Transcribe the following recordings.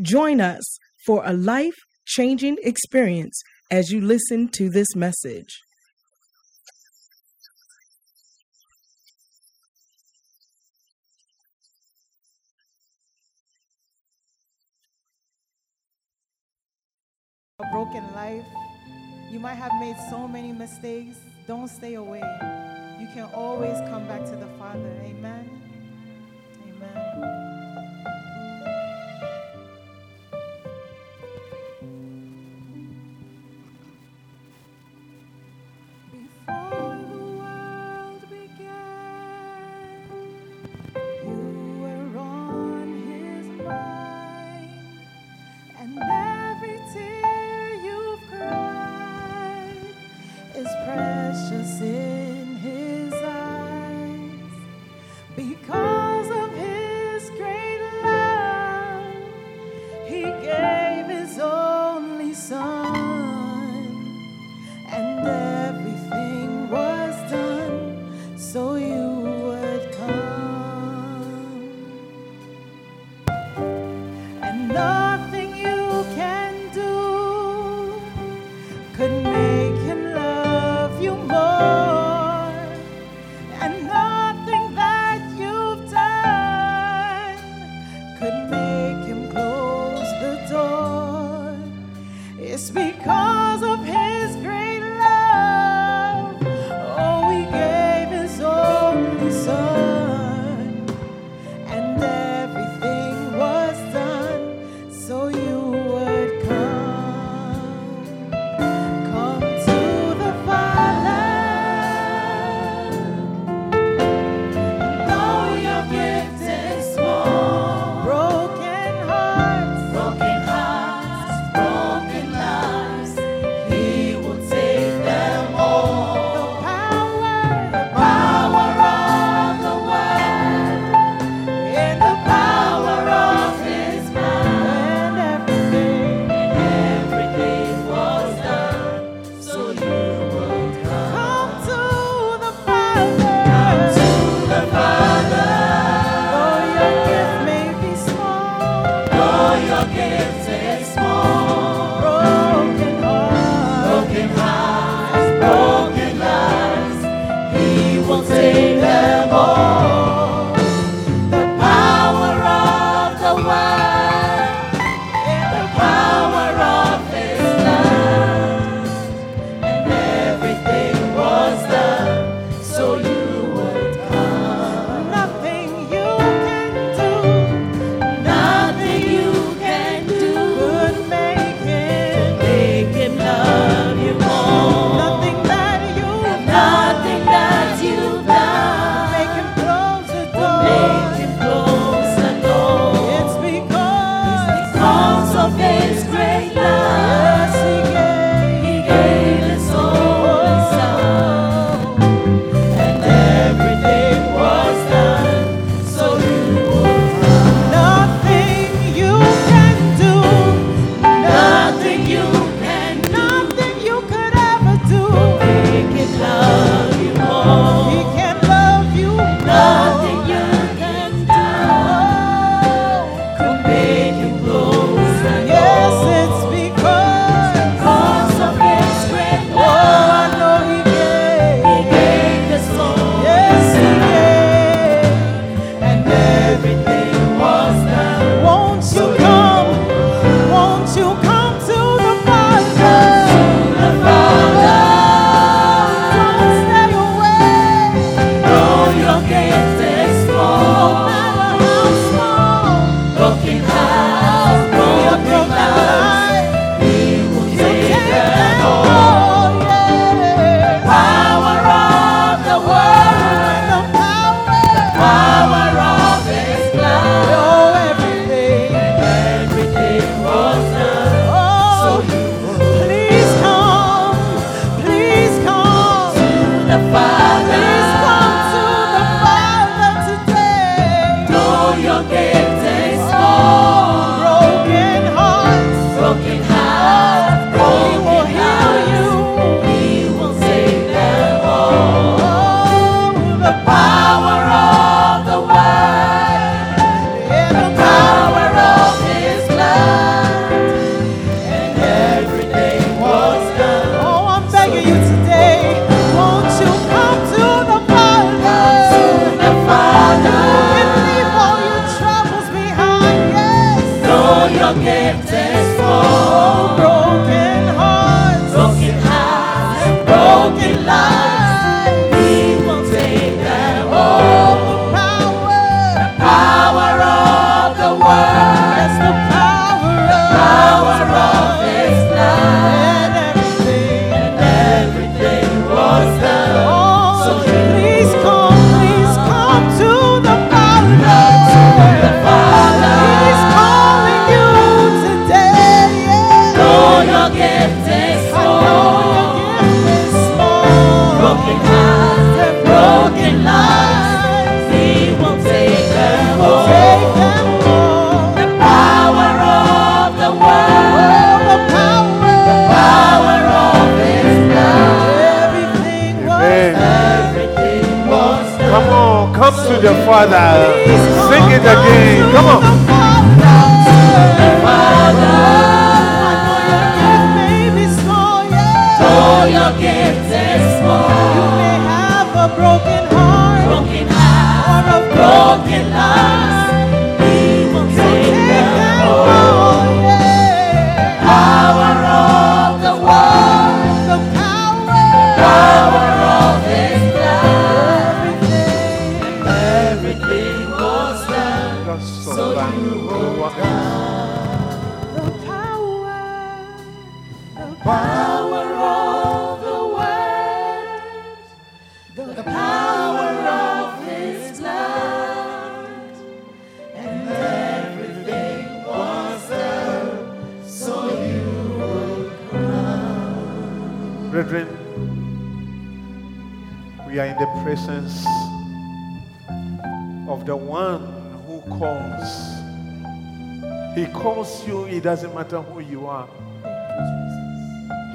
Join us for a life-changing experience as you listen to this message. a broken life. You might have made so many mistakes. Don't stay away. You can always come back to the Father. Amen. Amen.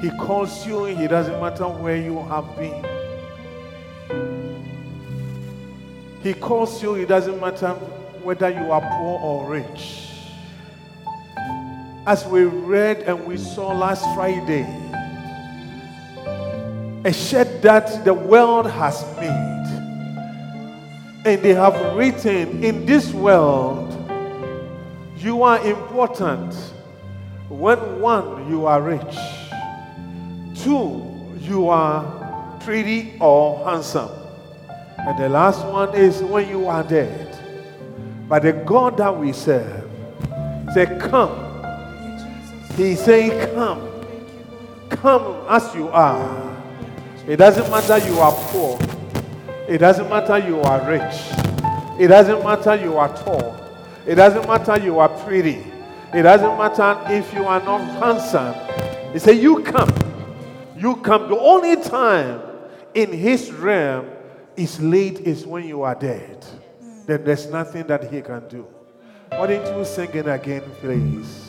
He calls you, it doesn't matter where you have been. He calls you, it doesn't matter whether you are poor or rich. As we read and we saw last Friday, a shed that the world has made. And they have written, in this world, you are important. When one, you are rich. Two, you are pretty or handsome. And the last one is when you are dead. But the God that we serve say, Come. He say, Come. Come as you are. It doesn't matter you are poor. It doesn't matter you are rich. It doesn't matter you are tall. It doesn't matter you are pretty. It doesn't matter if you are not handsome. He said, You come. You come. The only time in his realm is late is when you are dead. Then there's nothing that he can do. Why don't you sing it again, please?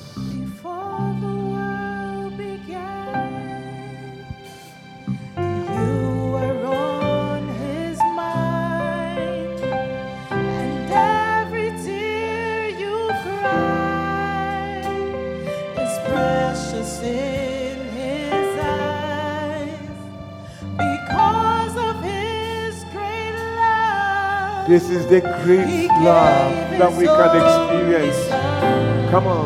This is the great love that we can experience. Come on.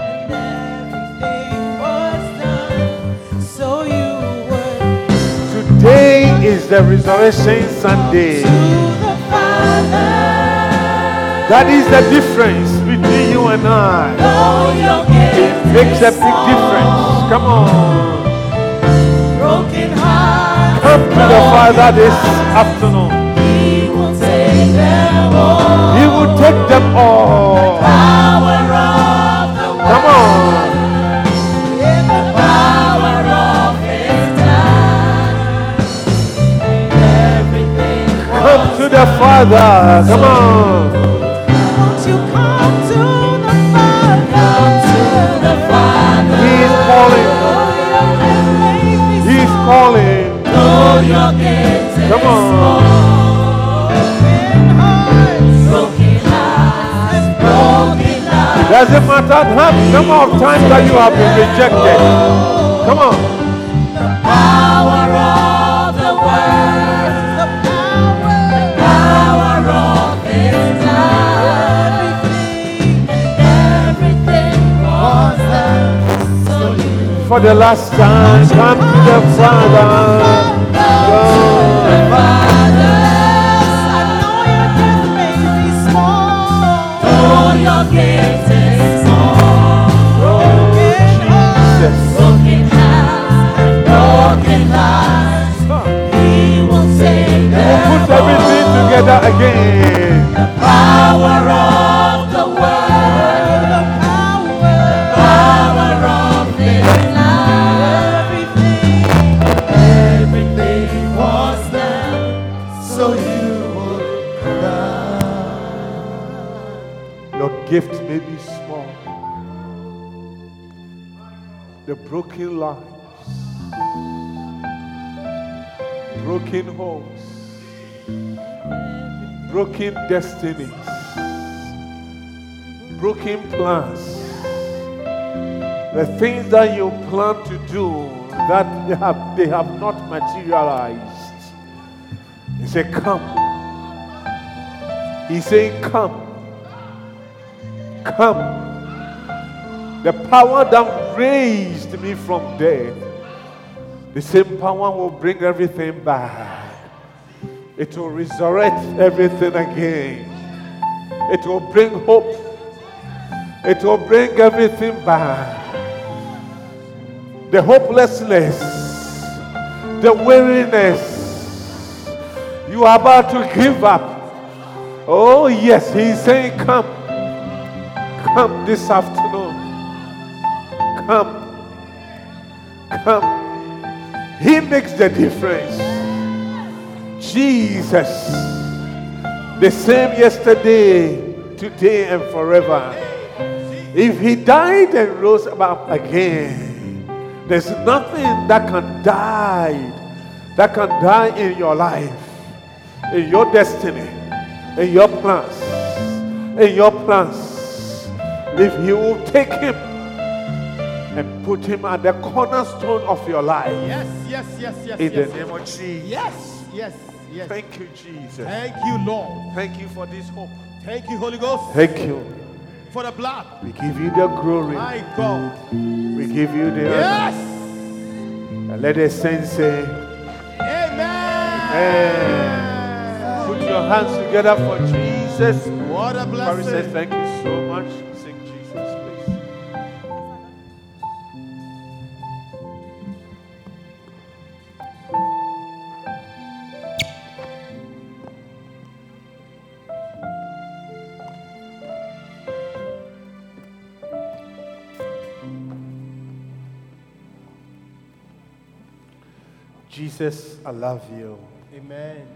Everything was done so you would Today is the Resurrection Sunday. to the Father. That is the difference between you and I. It Makes a big difference. Come on. Broken heart. Come to the Father this afternoon. He will take them all. Come on. Come to the Father. Come on. Won't you come to the Father? He is calling. He is calling. Come on. Doesn't matter how number of times that you have been rejected. Come on. The Power of the word, the power, power of His love. Everything, was. So you For the last time, come to the Father. Together again. The Power of the word, the power, power of love. Everything, everything was done, so you would come. Your gift may be small. The broken lives, broken homes, broken destinies, broken plans, the things that you plan to do that they have, they have not materialized. He said, Come. He said, Come. Come. The power that raised me from death, the same power will bring everything back. It will resurrect everything again. It will bring hope. It will bring everything back. The hopelessness, the weariness, you are about to give up. Oh, yes, he's saying, Come. Come this afternoon. Come. Come. He makes the difference. Jesus, the same yesterday, today, and forever. If he died and rose up again, there's nothing that can die, that can die in your life, in your destiny, in your plans, in your plans. If you will take him and put him at the cornerstone of your life. Yes, yes, yes, yes. In yes. the name of Jesus. Yes, yes, yes. Thank you, Jesus. Thank you, Lord. Thank you for this hope. Thank you, Holy Ghost, Thank you. for the blood. We give you the glory. My God. We give you the honor. Yes. And let the saints say, Amen. Amen. Put your hands together for Jesus. What a Corey says, blessing. thank you so much. Jesus, I love you. Amen.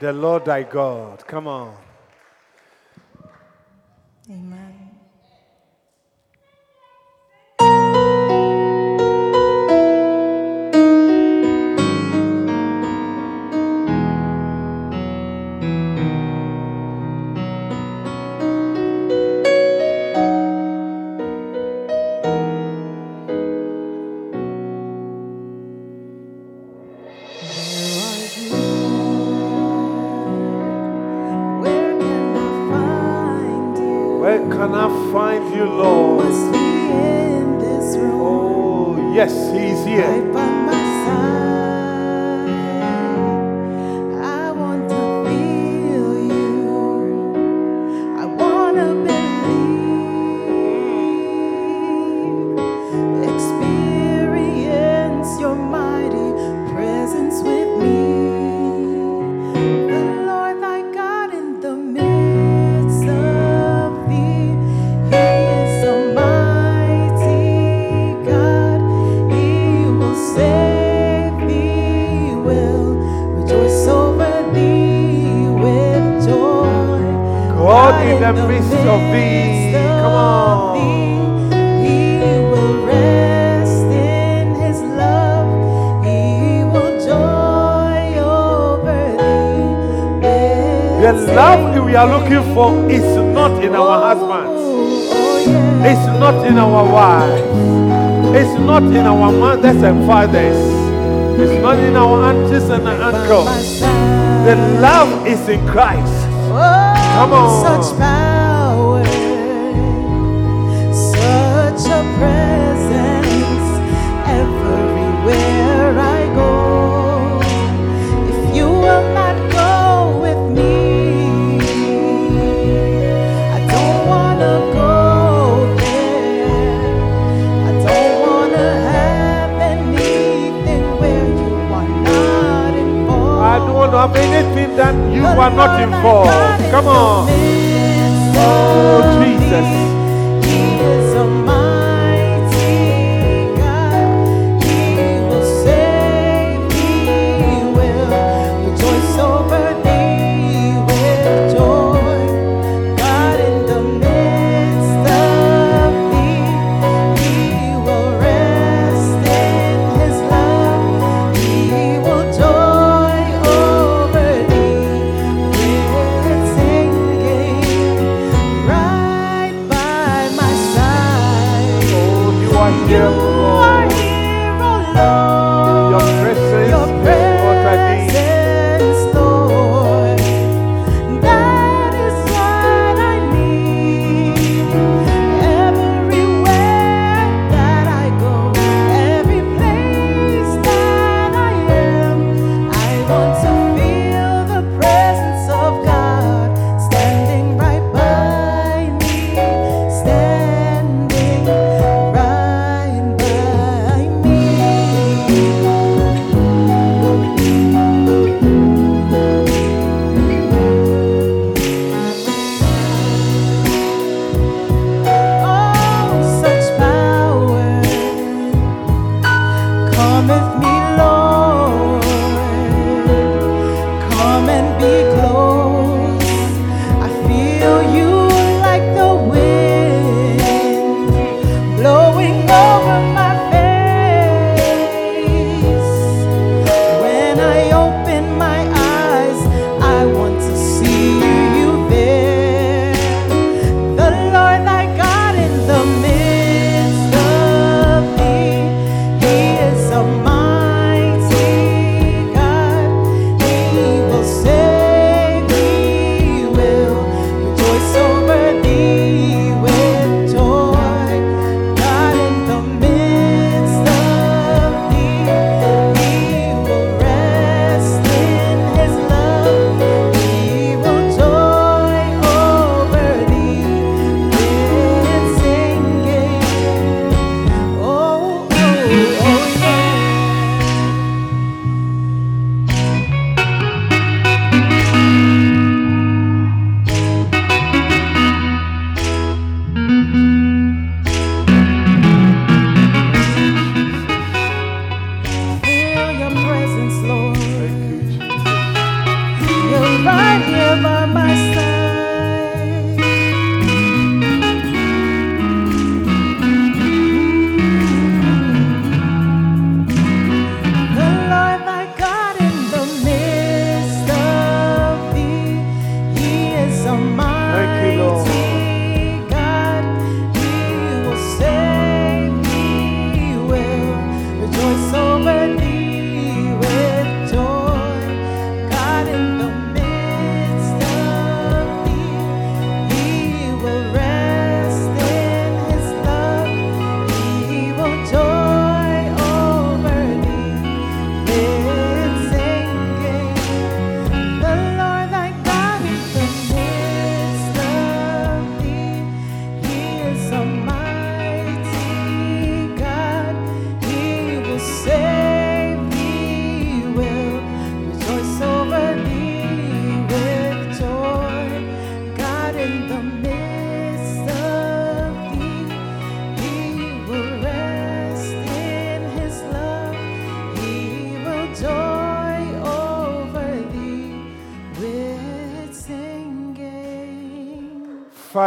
The Lord thy God. Come on. Amen. In Christ. Come on. Have anything that you are not involved. Come on. Oh, Jesus.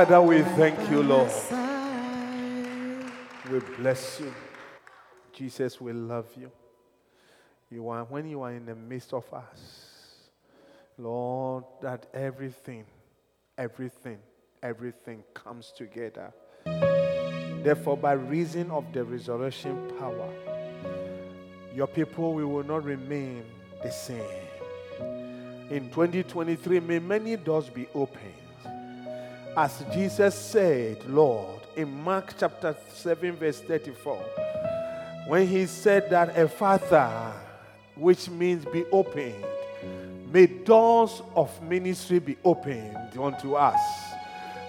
Father, we thank you, Lord. We bless you. Jesus, we love you. You are when you are in the midst of us, Lord, that everything, everything, everything comes together. Therefore, by reason of the resurrection power, your people we will not remain the same. In 2023, may many doors be opened. As Jesus said, Lord, in Mark chapter 7, verse 34, when he said that Ephphatha, which means be opened, may doors of ministry be opened unto us.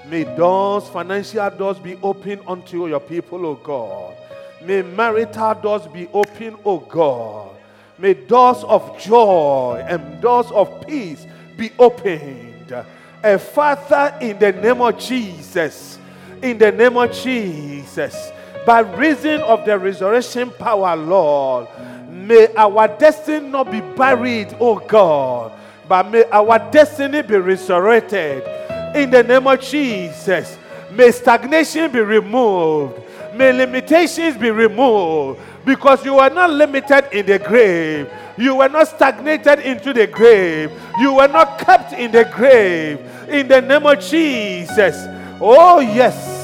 May doors, financial doors be opened unto your people, O God. May marital doors be opened, O God. May doors of joy and doors of peace be opened. A Father, in the name of Jesus, in the name of Jesus, by reason of the resurrection power, Lord, may our destiny not be buried, O God, but may our destiny be resurrected. In the name of Jesus, may stagnation be removed. May limitations be removed because you are not limited in the grave. You were not stagnated into the grave. You were not kept in the grave. In the name of Jesus. Oh, yes.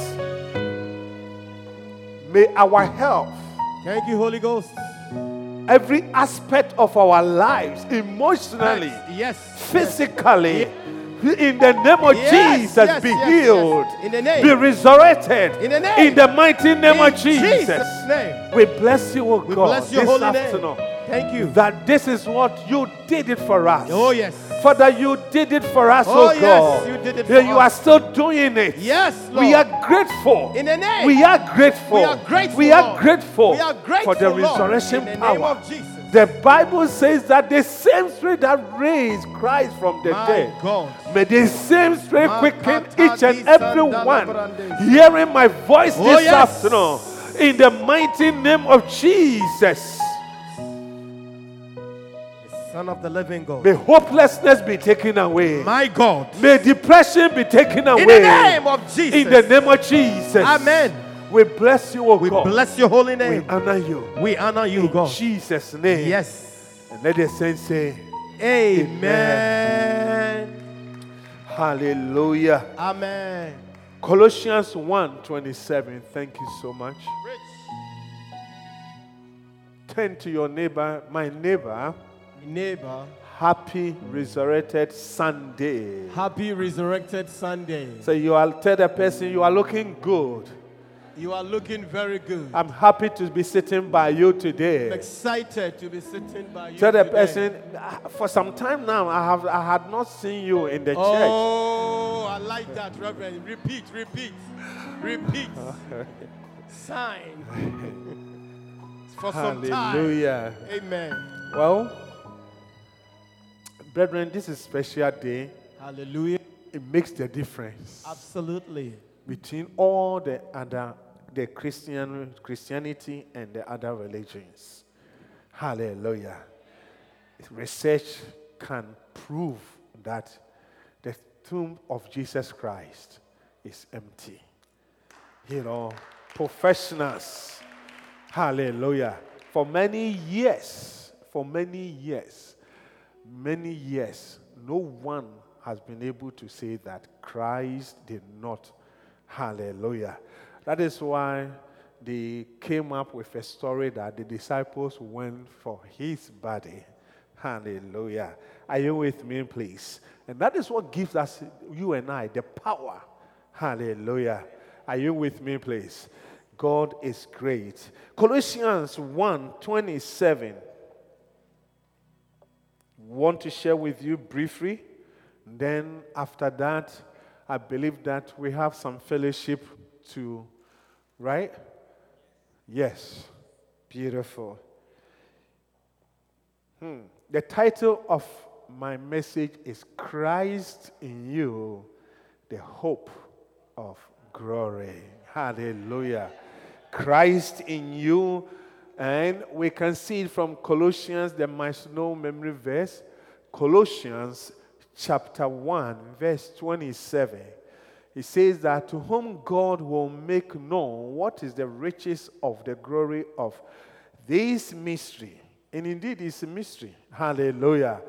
May our health, Thank you, Holy Ghost. every aspect of our lives, emotionally, Yes. physically, in the name of Yes, Jesus, yes, be healed, yes. In the name. be resurrected, In the name. in the mighty name In of Jesus. Jesus' name. We bless you, O We God, bless your this holy afternoon. name. Thank you. That this is what you did it for us. Oh, yes. Father, you did it for us, Oh, oh, yes, you did it for you us. are still doing it. Yes, We are grateful. In the name. We are grateful. We are grateful, We are grateful We are grateful, for the Lord. resurrection In the power. name of Jesus. The Bible says that the same spirit that raised Christ from the My dead, God. may the same spirit quicken each and every one hearing my voice Oh, this yes. afternoon. In the mighty name of Jesus. Son of the living God. May hopelessness be taken away. My God. May depression be taken away. In the name of Jesus. In the name of Jesus. Amen. We bless you, O We God. bless your holy name. we honor you. We honor you, In God. Jesus' name. Yes. And let the saints say, Amen. Hallelujah. Amen. Colossians 1 27. Thank you so much. Turn to your neighbor, my neighbor. Neighbor, Happy resurrected Sunday. happy resurrected Sunday. So you are tell the person you are looking good. You are looking very good. I'm happy to be sitting by you today. I'm excited to be sitting by you. Tell the today. person "Ah, for some time now I have I had not seen you in the church. Oh, I like that, Reverend. Repeat, repeat, repeat. Sign. For some time. Hallelujah. Amen. Well, brethren, this is a special day. Hallelujah. It makes the difference Absolutely. between all the other the Christian Christianity and the other religions. Hallelujah. Research can prove that the tomb of Jesus Christ is empty. You know, professionals. Hallelujah. For many years, for many years, many years, no one has been able to say that Christ did not. Hallelujah. That is why they came up with a story that the disciples went for his body. Hallelujah. Are you with me, please? And that is what gives us, you and I, the power. Hallelujah. Are you with me, please? God is great. Colossians 1 27. Want to share with you briefly. Then, after that, I believe that we have some fellowship to, right? Yes. Beautiful. Hmm. The title of my message is Christ in You, the Hope of Glory. Hallelujah. Christ in you. And we can see it from Colossians, the must know memory verse. Colossians chapter 1, verse 27. It says that to whom God will make known what is the riches of the glory of this mystery. And indeed, it's a mystery. Hallelujah.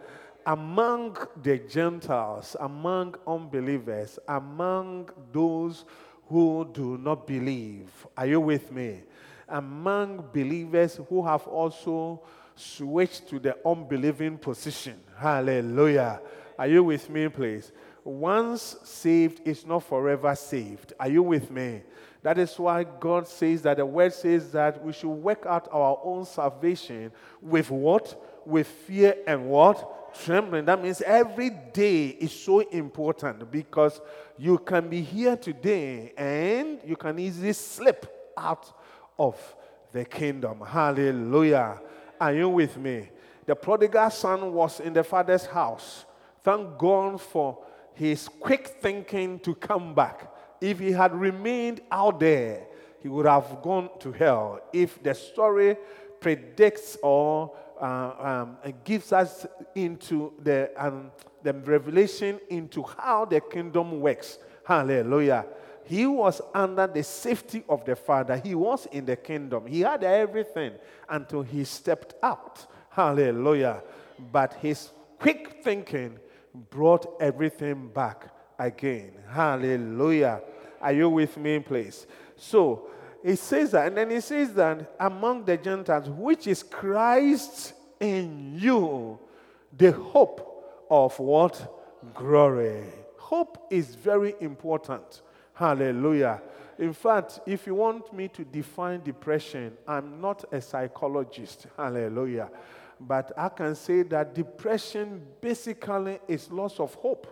Among the Gentiles, among unbelievers, among those who do not believe. Are you with me? Among believers who have also switched to the unbelieving position. Hallelujah. Are you with me, please? Once saved is not forever saved. Are you with me? That is why God says that the word says that we should work out our own salvation with what? With fear and what? trembling. That means every day is so important because you can be here today and you can easily slip out of the kingdom. Hallelujah. Are you with me? The prodigal son was in the father's house. Thank God for his quick thinking to come back. If he had remained out there, he would have gone to hell. If the story predicts or uh, um, gives us into the, um, the revelation into how the kingdom works. Hallelujah. He was under the safety of the Father. He was in the kingdom. He had everything until he stepped out. Hallelujah. But his quick thinking brought everything back again. Hallelujah. Are you with me, please? So, it says that, and then it says that among the Gentiles, which is Christ in you, the hope of what? Glory. Hope is very important. Hallelujah. In fact, if you want me to define depression, I'm not a psychologist. Hallelujah. But I can say that depression basically is loss of hope.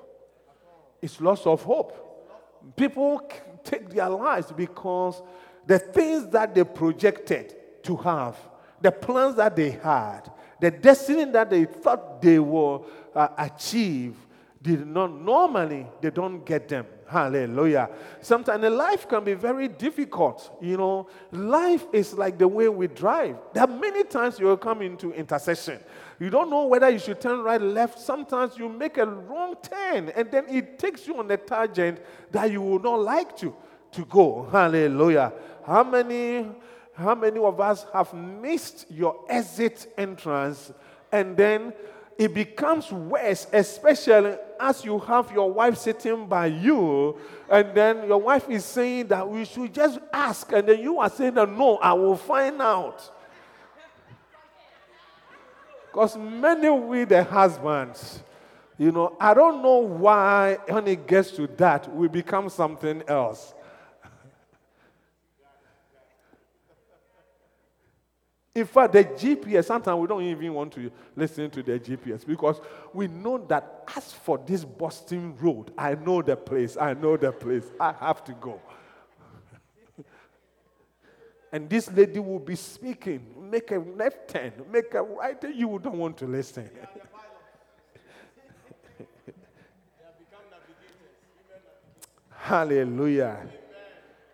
It's loss of hope. People take their lives because the things that they projected to have, the plans that they had, the destiny that they thought they will uh, achieve, did not normally they don't get them hallelujah. Sometimes life can be very difficult you know. Life is like the way we drive. There are many times you will come into intersection you don't know whether you should turn right left. Sometimes you make a wrong turn and then it takes you on a tangent that you would not like to to go. Hallelujah. How many, how many of us have missed your exit entrance and then it becomes worse, especially as you have your wife sitting by you, and then your wife is saying that we should just ask, and then you are saying that no, I will find out. Because many with the husbands, you know, I don't know why when it gets to that, we become something else. In fact, the GPS, sometimes we don't even want to listen to the GPS because we know that as for this Boston road, I know the place, I know the place, I have to go. and this lady will be speaking, make a left turn, make a right turn, you don't want to listen. Hallelujah.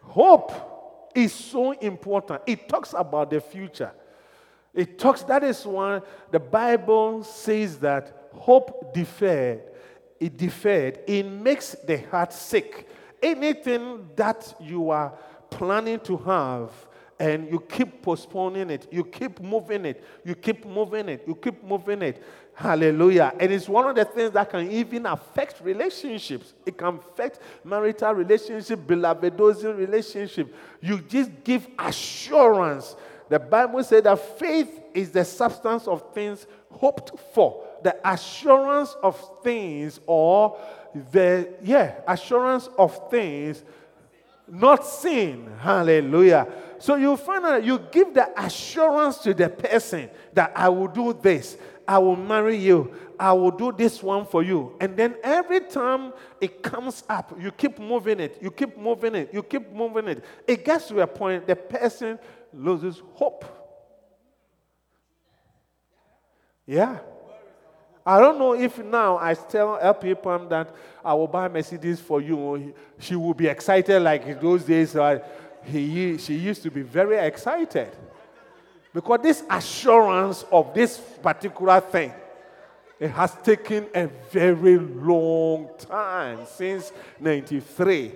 Hope is so important. It talks about the future. It talks, that is why the Bible says that hope deferred it deferred, it makes the heart sick. Anything that you are planning to have and you keep postponing it, you keep moving it, you keep moving it, you keep moving it. Hallelujah. And it's one of the things that can even affect relationships. It can affect marital relationship, beloved relationship. You just give assurance. The Bible said that faith is the substance of things hoped for, the assurance of things, or the, yeah, assurance of things not seen. Hallelujah. So you find out you give the assurance to the person that I will do this, I will marry you, I will do this one for you. And then every time it comes up, you keep moving it, you keep moving it, you keep moving it. It gets to a point the person loses hope. Yeah. I don't know if now I tell LP Pam that I will buy Mercedes for you, she will be excited like those days. Uh, he, she used to be very excited. Because this assurance of this particular thing, it has taken a very long time since 93.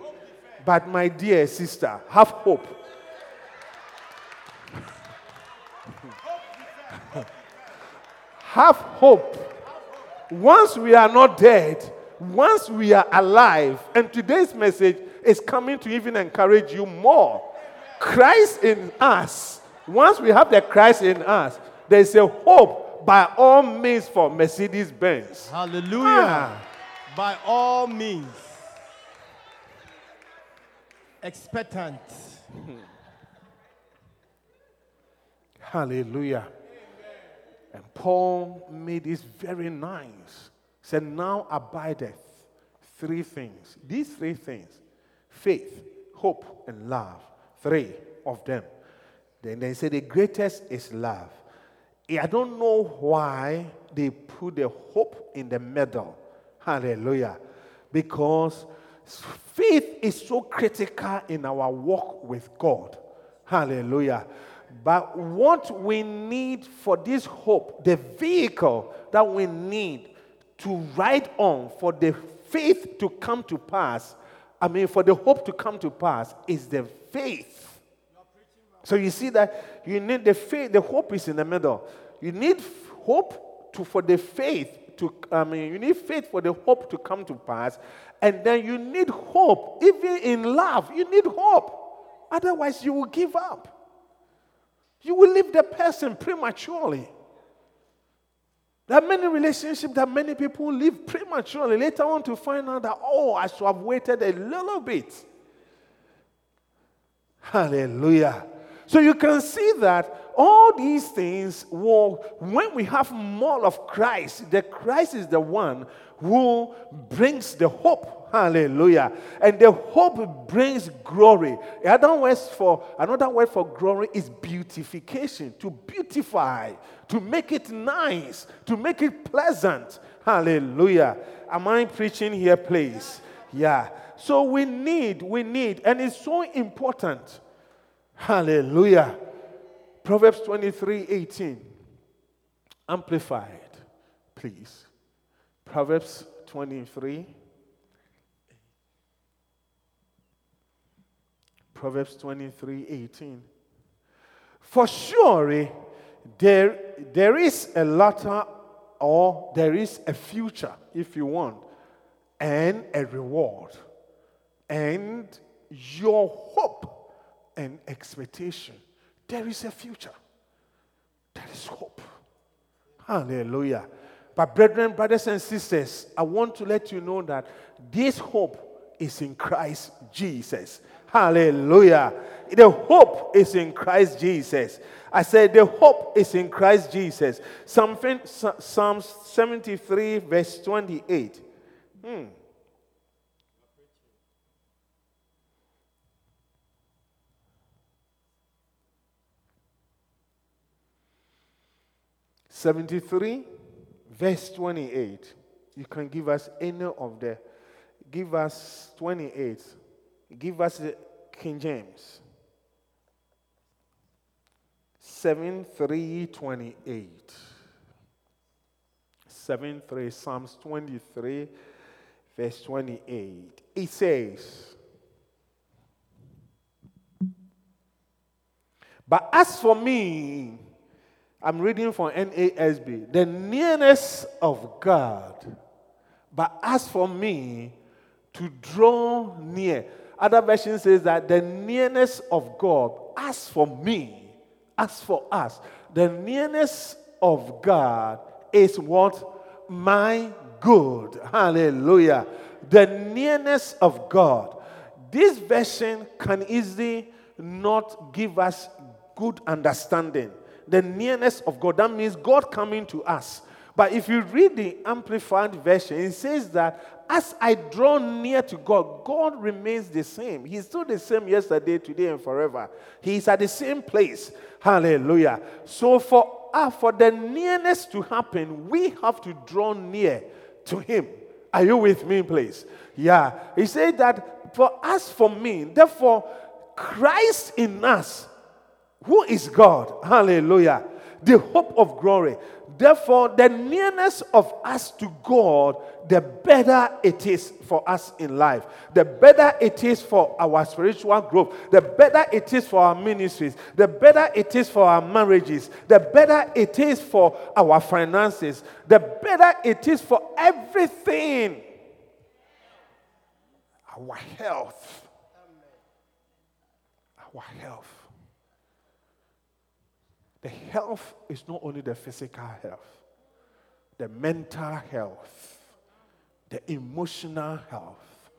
But my dear sister, have hope. Have hope once we are not dead, once we are alive, and today's message is coming to even encourage you more. Christ in us, once we have the Christ in us, there's a hope by all means for Mercedes Benz. Hallelujah. Ah. By all means. Expectant. Hallelujah. And Paul made this very nice. Said, Now abideth three things. These three things faith, hope, and love. Three of them. Then they say the greatest is love. I don't know why they put the hope in the middle. Hallelujah. Because faith is so critical in our walk with God. Hallelujah. But what we need for this hope, the vehicle that we need to ride on for the faith to come to pass, I mean, for the hope to come to pass, is the faith. So you see that you need the faith, the hope is in the middle. You need hope to, for the faith to, I mean, you need faith for the hope to come to pass. And then you need hope, even in love, you need hope. Otherwise, you will give up. You will leave the person prematurely. There are many relationships that many people leave prematurely. Later on to find out that, oh, I should have waited a little bit. Hallelujah. So you can see that all these things will, when we have more of Christ, the Christ is the one who brings the hope. Hallelujah. And the hope brings glory. Another word for another word for glory is beautification. To beautify, to make it nice, to make it pleasant. Hallelujah. Am I preaching here, please? Yeah. So we need, we need, and it's so important. Hallelujah. Proverbs 23 18. Amplified, please. Proverbs 23. Proverbs 23 18. For surely there, there is a latter or there is a future, if you want, and a reward, and your hope and expectation. There is a future. There is hope. Hallelujah. But, brethren, brothers and sisters, I want to let you know that this hope is in Christ Jesus. Hallelujah. The hope is in Christ Jesus. I said, the hope is in Christ Jesus. Something, Psalm 73, verse 28. Hmm. 73, verse 28. You can give us any of the, give us 28. Give us King James. 7 3 28. 7 3 Psalms 23 verse 28. It says, But as for me, I'm reading from NASB, the nearness of God. But as for me, to draw near. Other version says that the nearness of God, as for me, as for us, the nearness of God is what? My good. Hallelujah. The nearness of God. This version can easily not give us good understanding. The nearness of God. That means God coming to us. But if you read the Amplified Version, it says that as I draw near to God, God remains the same. He's still the same yesterday, today, and forever. He's at the same place. Hallelujah. So for uh, for the nearness to happen, we have to draw near to Him. Are you with me, please? Yeah. He said that for us, for me, therefore, Christ in us, who is God, hallelujah, the hope of glory. Therefore, the nearness of us to God, the better it is for us in life. The better it is for our spiritual growth. The better it is for our ministries. The better it is for our marriages. The better it is for our finances. The better it is for everything. Our health. Our health. The health is not only the physical health, the mental health, the emotional health,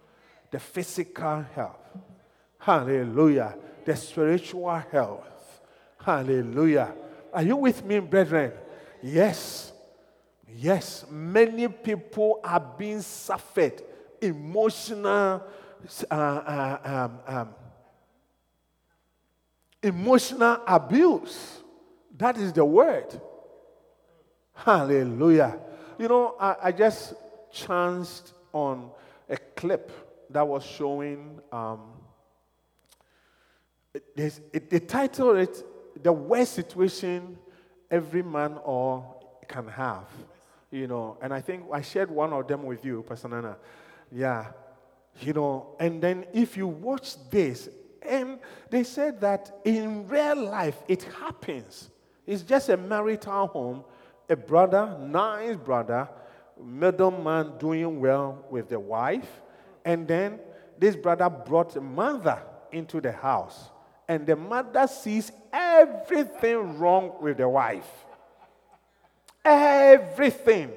the physical health. Hallelujah. The spiritual health. Hallelujah. Are you with me, brethren? Yes. Yes. Many people are being suffered emotional uh, uh, um, um, emotional abuse that is the word. Hallelujah. You know, I, I just chanced on a clip that was showing. Um, it, it, the title is The Worst Situation Every Man or Can Have. You know, and I think I shared one of them with you, Pastor Nana. Yeah. You know, and then if you watch this, and they said that in real life it happens. It's just a marital home, a brother, nice brother, middleman doing well with the wife. And then this brother brought a mother into the house. And the mother sees everything wrong with the wife. Everything.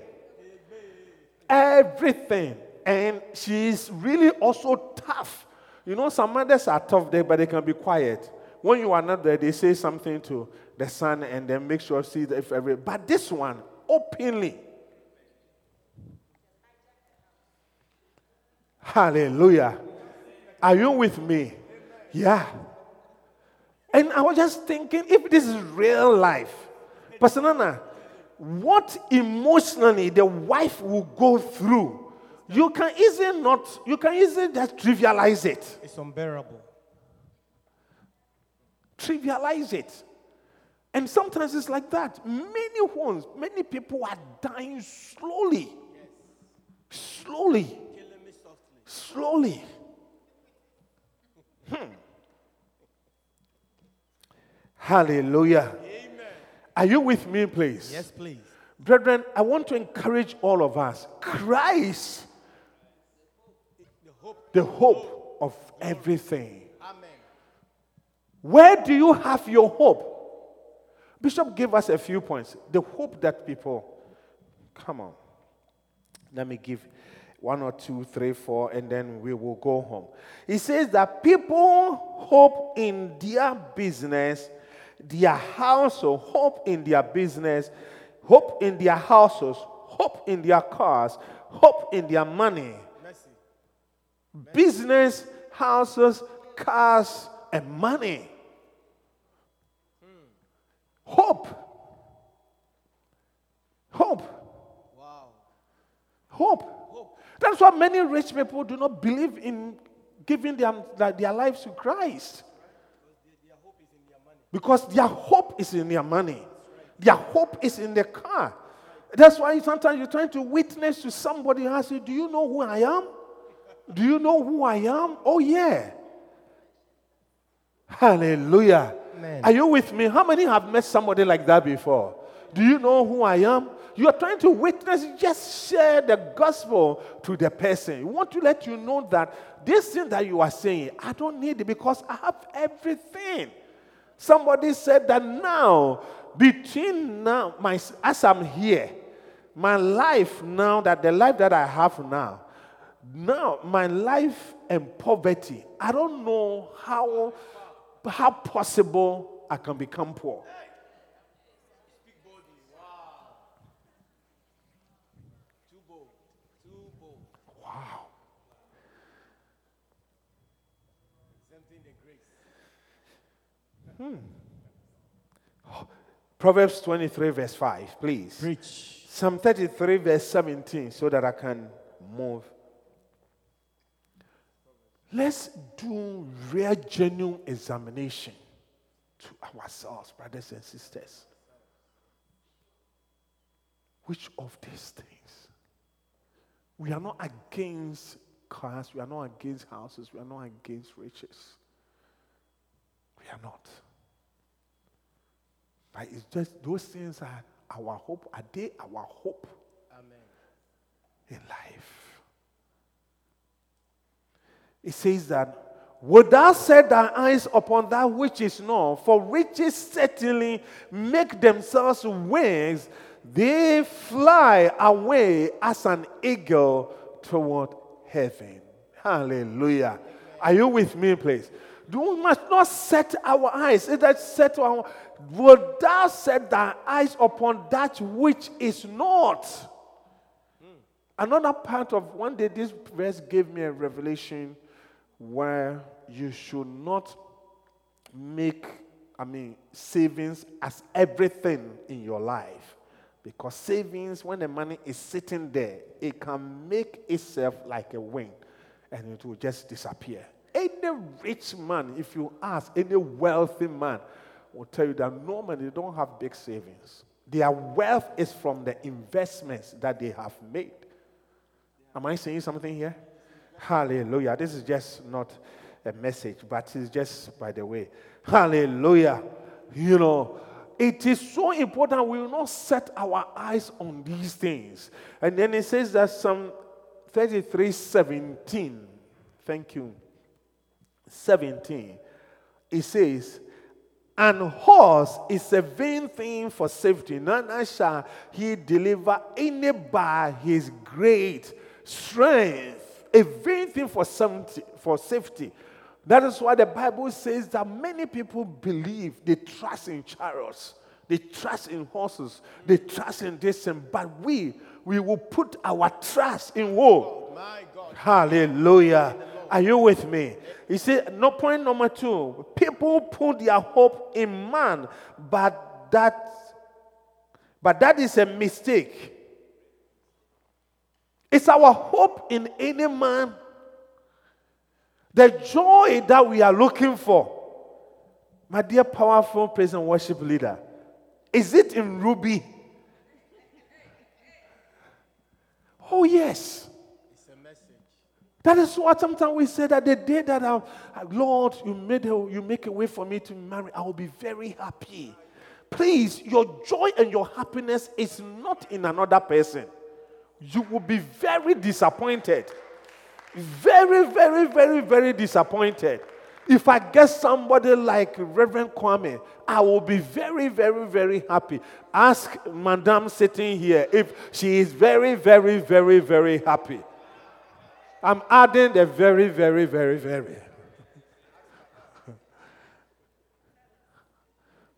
Everything. And she's really also tough. You know, some mothers are tough there, but they can be quiet. When you are not there, they say something to the son and then make sure see if every but this one openly. Hallelujah. Are you with me? Yeah. And i was just thinking if this is real life pastor nana what emotionally the wife will go through you can easily not you can easily just trivialize it. It's unbearable. Trivialize it and sometimes it's like that. Many ones, many people are dying slowly. Yes. Slowly. Slowly. Hmm. Hallelujah. Amen. Are you with me, please? Yes, please. Brethren, I want to encourage all of us. Christ, the hope, the hope of everything. Amen. Where do you have your hope? Bishop gave us a few points. The hope that people, come on, let me give one or two, three, four, and then we will go home. He says that people hope in their business, their household, hope in their business, hope in their houses, hope in their cars, hope in their money. Business, houses, cars, and money. Hope. Hope. Wow. Hope. Hope. That's why many rich people do not believe in giving them, their lives to Christ. Because their hope is in their money. Their hope is in the car. That's why sometimes you're trying to witness to somebody and ask you, Do you know who I am? Do you know who I am? Oh, yeah. Hallelujah. Are you with me? How many have met somebody like that before? Do you know who I am? You are trying to witness, just share the gospel to the person. You want to let you know that this thing that you are saying, I don't need it because I have everything. Somebody said that now, between now, my, as I'm here, my life now, that the life that I have now, now my life and poverty, I don't know how, how possible I can become poor. Hmm. Proverbs 23, verse 5, please. Preach. Psalm 33, verse 17, so that I can move. Let's do real, genuine examination to ourselves, brothers and sisters. Which of these things? We are not against cars, we are not against houses, we are not against riches. We are not. But it's just those things are our hope. Are they our hope Amen. in life? It says that Would thou set thy eyes upon that which is not? For riches certainly make themselves wings, they fly away as an eagle toward heaven. Hallelujah. Are you with me, please? Do we must not set our eyes. Is that set our Would thou set thy eyes upon that which is not? Another part of one day, this verse gave me a revelation where you should not make, I mean, savings as everything in your life. Because savings, when the money is sitting there, it can make itself like a wing and it will just disappear. Any rich man, if you ask any wealthy man, will tell you that normally they don't have big savings. Their wealth is from the investments that they have made. Am I saying something here? Hallelujah. This is just not a message, but it's just by the way. Hallelujah. You know, it is so important we will not set our eyes on these things. And then it says that Psalm 33 17. Thank you. 17, it says, and horse is a vain thing for safety, neither shall he deliver any by his great strength. A vain thing for, for safety. That is why the Bible says that many people believe they trust in chariots, they trust in horses, they trust in this, and but we we will put our trust in who? Oh, Hallelujah. Are you with me? You see, no point number two. People put their hope in man, but that, but that is a mistake. It's our hope in any man. The joy that we are looking for. My dear, powerful praise and worship leader, is it in Ruby? Oh, yes. That is what sometimes we say that the day that I, Lord, you made a, you make a way for me to marry, I will be very happy. Please, your joy and your happiness is not in another person. You will be very disappointed. Very, very, very, very disappointed. If I get somebody like Reverend Kwame, I will be very, very, very happy. Ask Madame sitting here if she is very, very, very, very happy. I'm adding the very, very, very, very.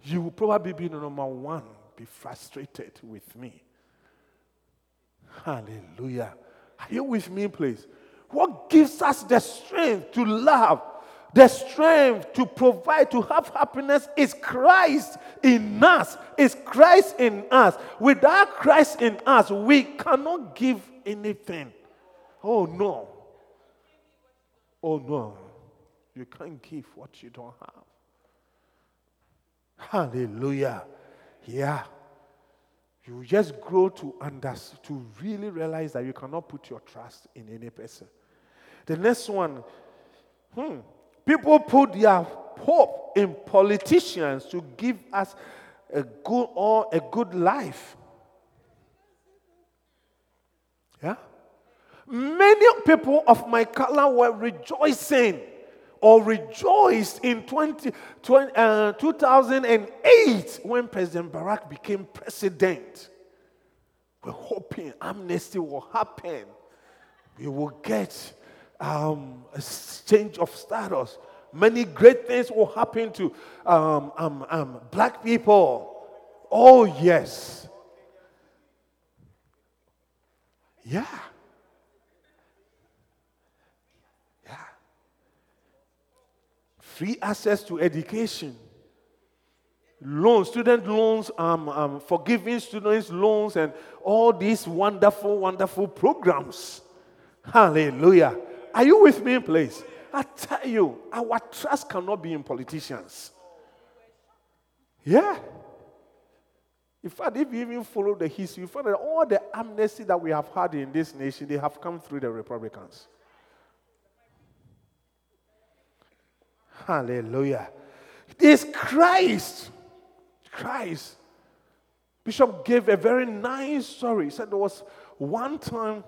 you will probably be number one, be frustrated with me. Hallelujah. Are you with me, please? What gives us the strength to love, the strength to provide, to have happiness is Christ in us. Is Christ in us. Without Christ in us, we cannot give anything. Oh no. Oh no. You can't give what you don't have. Hallelujah. Yeah. You just grow to understand, to really realize that you cannot put your trust in any person. The next one, hmm, people put their hope in politicians to give us a good or a good life. Yeah? Many people of my color were rejoicing or rejoiced in 20, 20 uh, 2008 when President Barack became president. We're hoping amnesty will happen. We will get um, a change of status. Many great things will happen to um, um, um black people. Oh, yes. Yeah. Free access to education, loans, student loans, um, um, forgiving students loans, and all these wonderful, wonderful programs. Hallelujah. Are you with me, please? I tell you, our trust cannot be in politicians. Yeah. In fact, if you even follow the history, you find that all the amnesty that we have had in this nation, they have come through the Republicans. Hallelujah. It is Christ. Christ. Bishop gave a very nice story. He said there was one time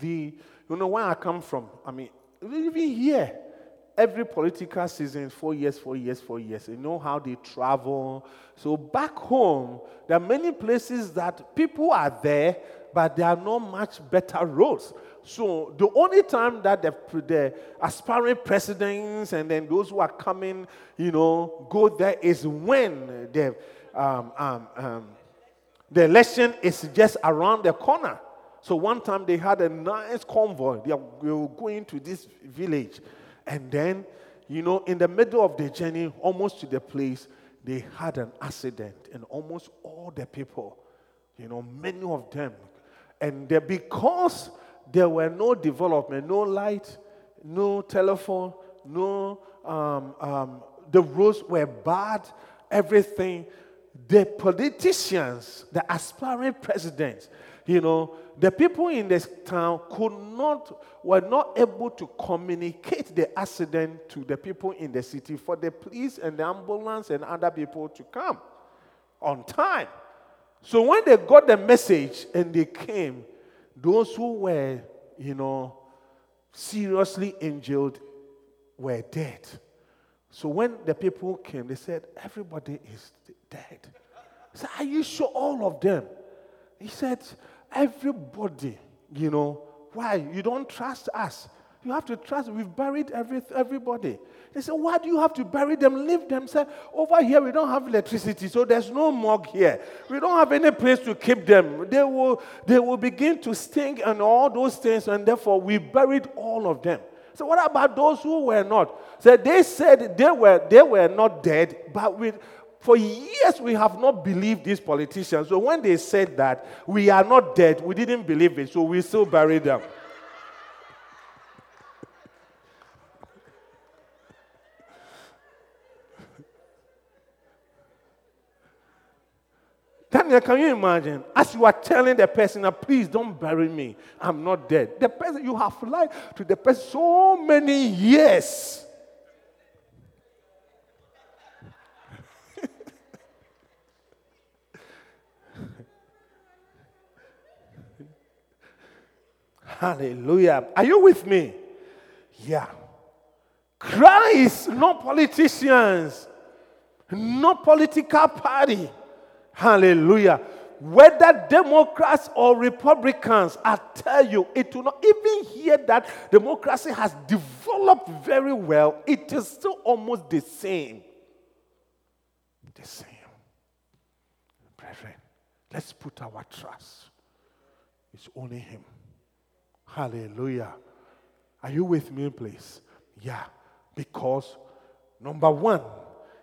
the, you know, where I come from, I mean, even here, every political season, four years, four years, four years. You know how they travel. So back home, there are many places that people are there, but there are not much better roads. So the only time that the, the aspiring presidents and then those who are coming, you know, go there is when the um, um, um, the election is just around the corner. So one time they had a nice convoy. They were going to this village, and then, you know, in the middle of the journey, almost to the place, they had an accident, and almost all the people, you know, many of them, and because there were no development, no light, no telephone, no, um, um, the roads were bad, everything. The politicians, the aspiring presidents, you know, the people in this town could not, were not able to communicate the accident to the people in the city for the police and the ambulance and other people to come on time. So when they got the message and they came, those who were, you know, seriously injured were dead. So when the people came, they said, Everybody is dead. I said, Are you sure all of them? He said, Everybody, you know, why? You don't trust us. You have to trust. We've buried every, everybody. They said, Why do you have to bury them? Leave them. Say, Over here, we don't have electricity, so there's no morgue here. We don't have any place to keep them. They will, they will begin to stink and all those things, and therefore we buried all of them. So, what about those who were not? So they said they were, they were not dead, but we, for years we have not believed these politicians. So, when they said that we are not dead, we didn't believe it, so we still buried them. Daniel, can you imagine? As you are telling the person, please don't bury me, I'm not dead. The person, you have lied to the person so many years. Hallelujah. Are you with me? Yeah. Christ, no politicians, no political party. Hallelujah. Whether Democrats or Republicans, I tell you, it will not even hear that democracy has developed very well, it is still almost the same. The same. Brethren, let's put our trust. It's only Him. Hallelujah. Are you with me, please? Yeah. Because, number one,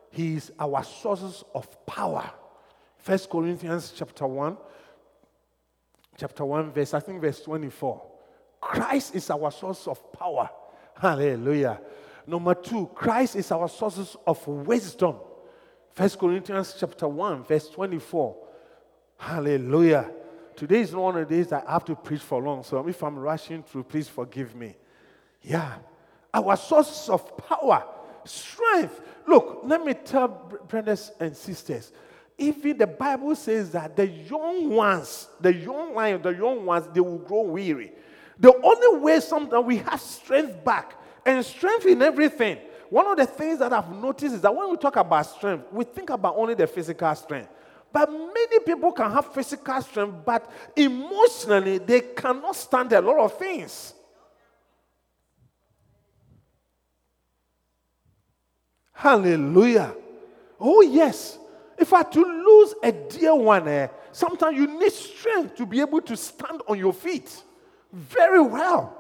He is our sources of power. First Corinthians chapter 1, chapter 1, verse, I think verse 24. Christ is our source of power. Hallelujah. Number two, Christ is our sources of wisdom. First Corinthians chapter 1, verse 24. Hallelujah. Today is one of the days I have to preach for long. So if I'm rushing through, please forgive me. Yeah. Our source of power, strength. Look, let me tell brothers and sisters. Even the Bible says that the young ones, the young lions, the young ones, they will grow weary. The only way sometimes we have strength back and strength in everything. One of the things that I've noticed is that when we talk about strength, we think about only the physical strength. But many people can have physical strength, but emotionally, they cannot stand a lot of things. Hallelujah. Oh, yes. If I to lose a dear one, eh, sometimes you need strength to be able to stand on your feet. Very well.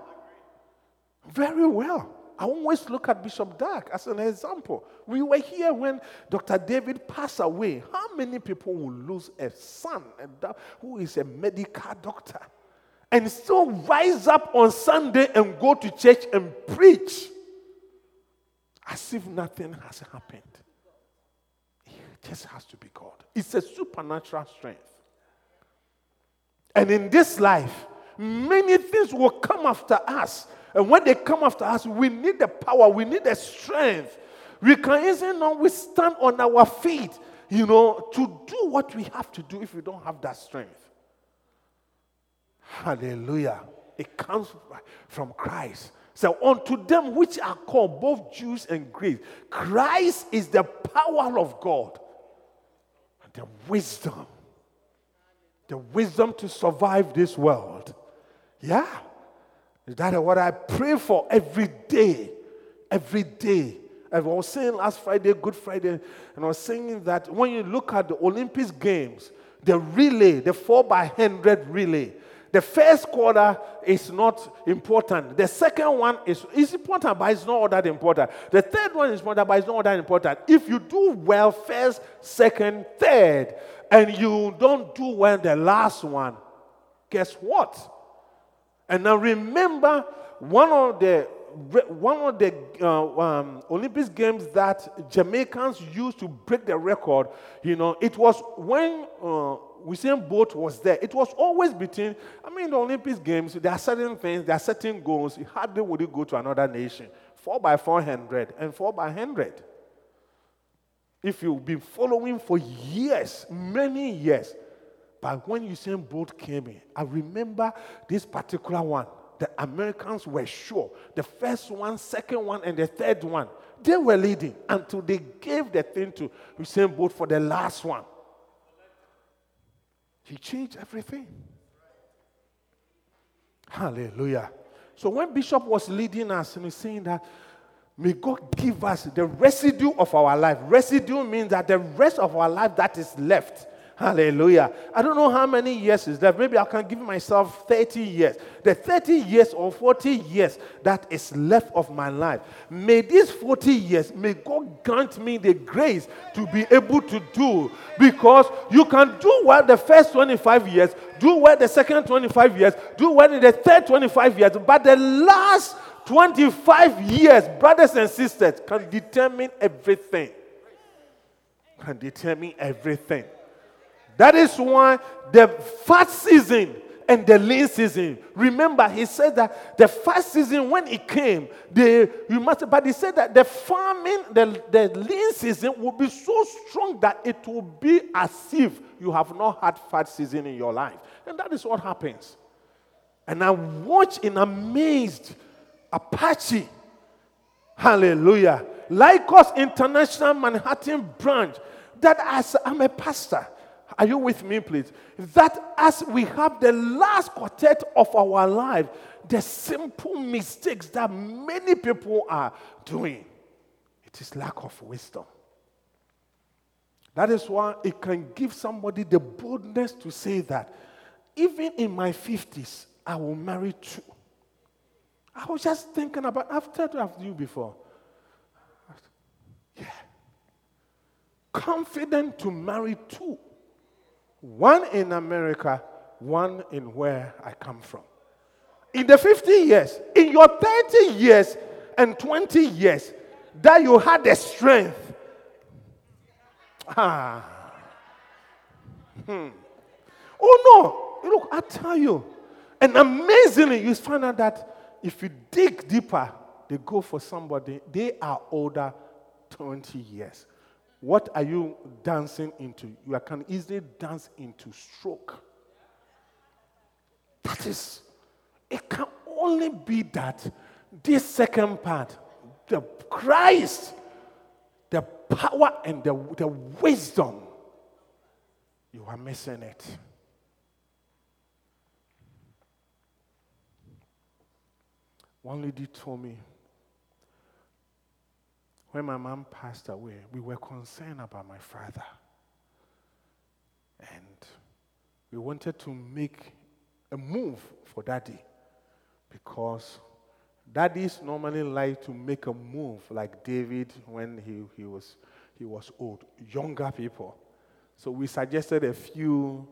Very well. I always look at Bishop Dag as an example. We were here when Dr. David passed away. How many people will lose a son and who is a medical doctor and still rise up on Sunday and go to church and preach as if nothing has happened? Just has to be God. It's a supernatural strength. And in this life, many things will come after us and when they come after us, we need the power, we need the strength. We can easily not withstand on our feet, you know, to do what we have to do if we don't have that strength. Hallelujah. It comes from Christ. So, unto them which are called both Jews and Greeks, Christ is the power of God, the wisdom, the wisdom to survive this world. Yeah. That is what I pray for every day. Every day. I was saying last Friday, Good Friday, and I was saying that when you look at the Olympics games, the relay, the 4 by 100 relay, the first quarter is not important. The second one is, is important, but it's not that important. The third one is important, but it's not that important. If you do well first, second, third, and you don't do well the last one, guess what? And now remember, one of the one of the uh, um, Olympics games that Jamaicans used to break the record, you know, it was when uh, Usain Bolt was there. It was always between, I mean, the Olympics games, there are certain things, there are certain goals. Hardly would it go to another nation. 4 by 400 and 4 by 100. If you've been following for years, many years, but when Usain Bolt came in, I remember this particular one. The Americans were sure. The first one, second one, and the third one, they were leading until they gave the thing to Usain Bolt for the last one. He changed everything. Hallelujah. So when Bishop was leading us and he's saying that, may God give us the residue of our life. Residue means that the rest of our life that is left Hallelujah. I don't know how many years is left. Maybe I can give myself 30 years. The 30 years or 40 years that is left of my life. May these 40 years, may God grant me the grace to be able to do. Because you can do well the first 25 years, do well the second 25 years, do well in the third 25 years, but the last 25 years, brothers and sisters, can determine everything. Can determine everything. That is why the fast season and the lean season. Remember, he said that the fast season, when it came, the you must, but he said that the farming, the, the lean season will be so strong that it will be as if you have not had fast season in your life. And that is what happens. And I watch in amazed Apache. Hallelujah. Laikos International Manhattan branch. That as I'm a pastor, are you with me, please? That as we have the last quartet of our life, the simple mistakes that many people are doing, it is lack of wisdom. That is why it can give somebody the boldness to say that even in my 50s, I will marry two. I was just thinking about, I've told you before. Yeah. Confident to marry two. One in America, one in where I come from. In the 50 years, in your 30 years and 20 years, that you had the strength. Ah. Hmm. Oh no! Look, I tell you. And amazingly, you find out that if you dig deeper, they go for somebody, they are older 20 years. What are you dancing into? You can easily dance into stroke. That is, it can only be that this second part, the Christ, the power and the, the wisdom, you are missing it. One lady told me when my mom passed away, we were concerned about my father. And we wanted to make a move for daddy because daddies normally like to make a move like David when he, he, was, he was old, younger people. So we suggested a few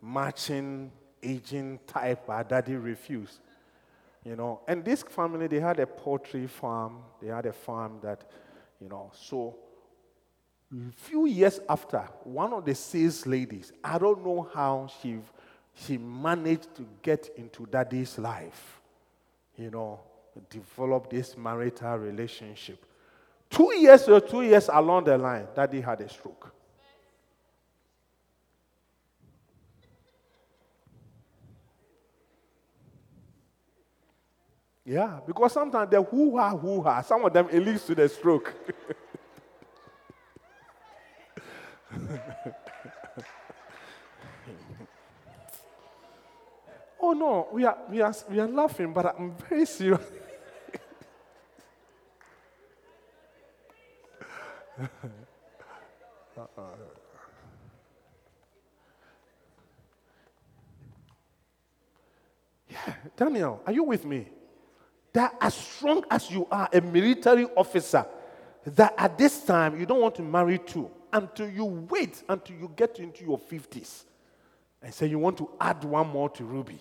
matching, aging type, but daddy refused. You know, and this family, they had a poultry farm. They had a farm that, you know, so a few years after, one of the sales ladies, I don't know how she, she managed to get into daddy's life, you know, develop this marital relationship. Two years or two years along the line, daddy had a stroke. Yeah, because sometimes the who ha who ha, some of them it leads to the stroke. oh no, we are we are we are laughing, but I'm very serious. yeah, Daniel, are you with me? That as strong as you are a military officer, that at this time you don't want to marry two until you wait until you get into your 50s and say you want to add one more to Ruby.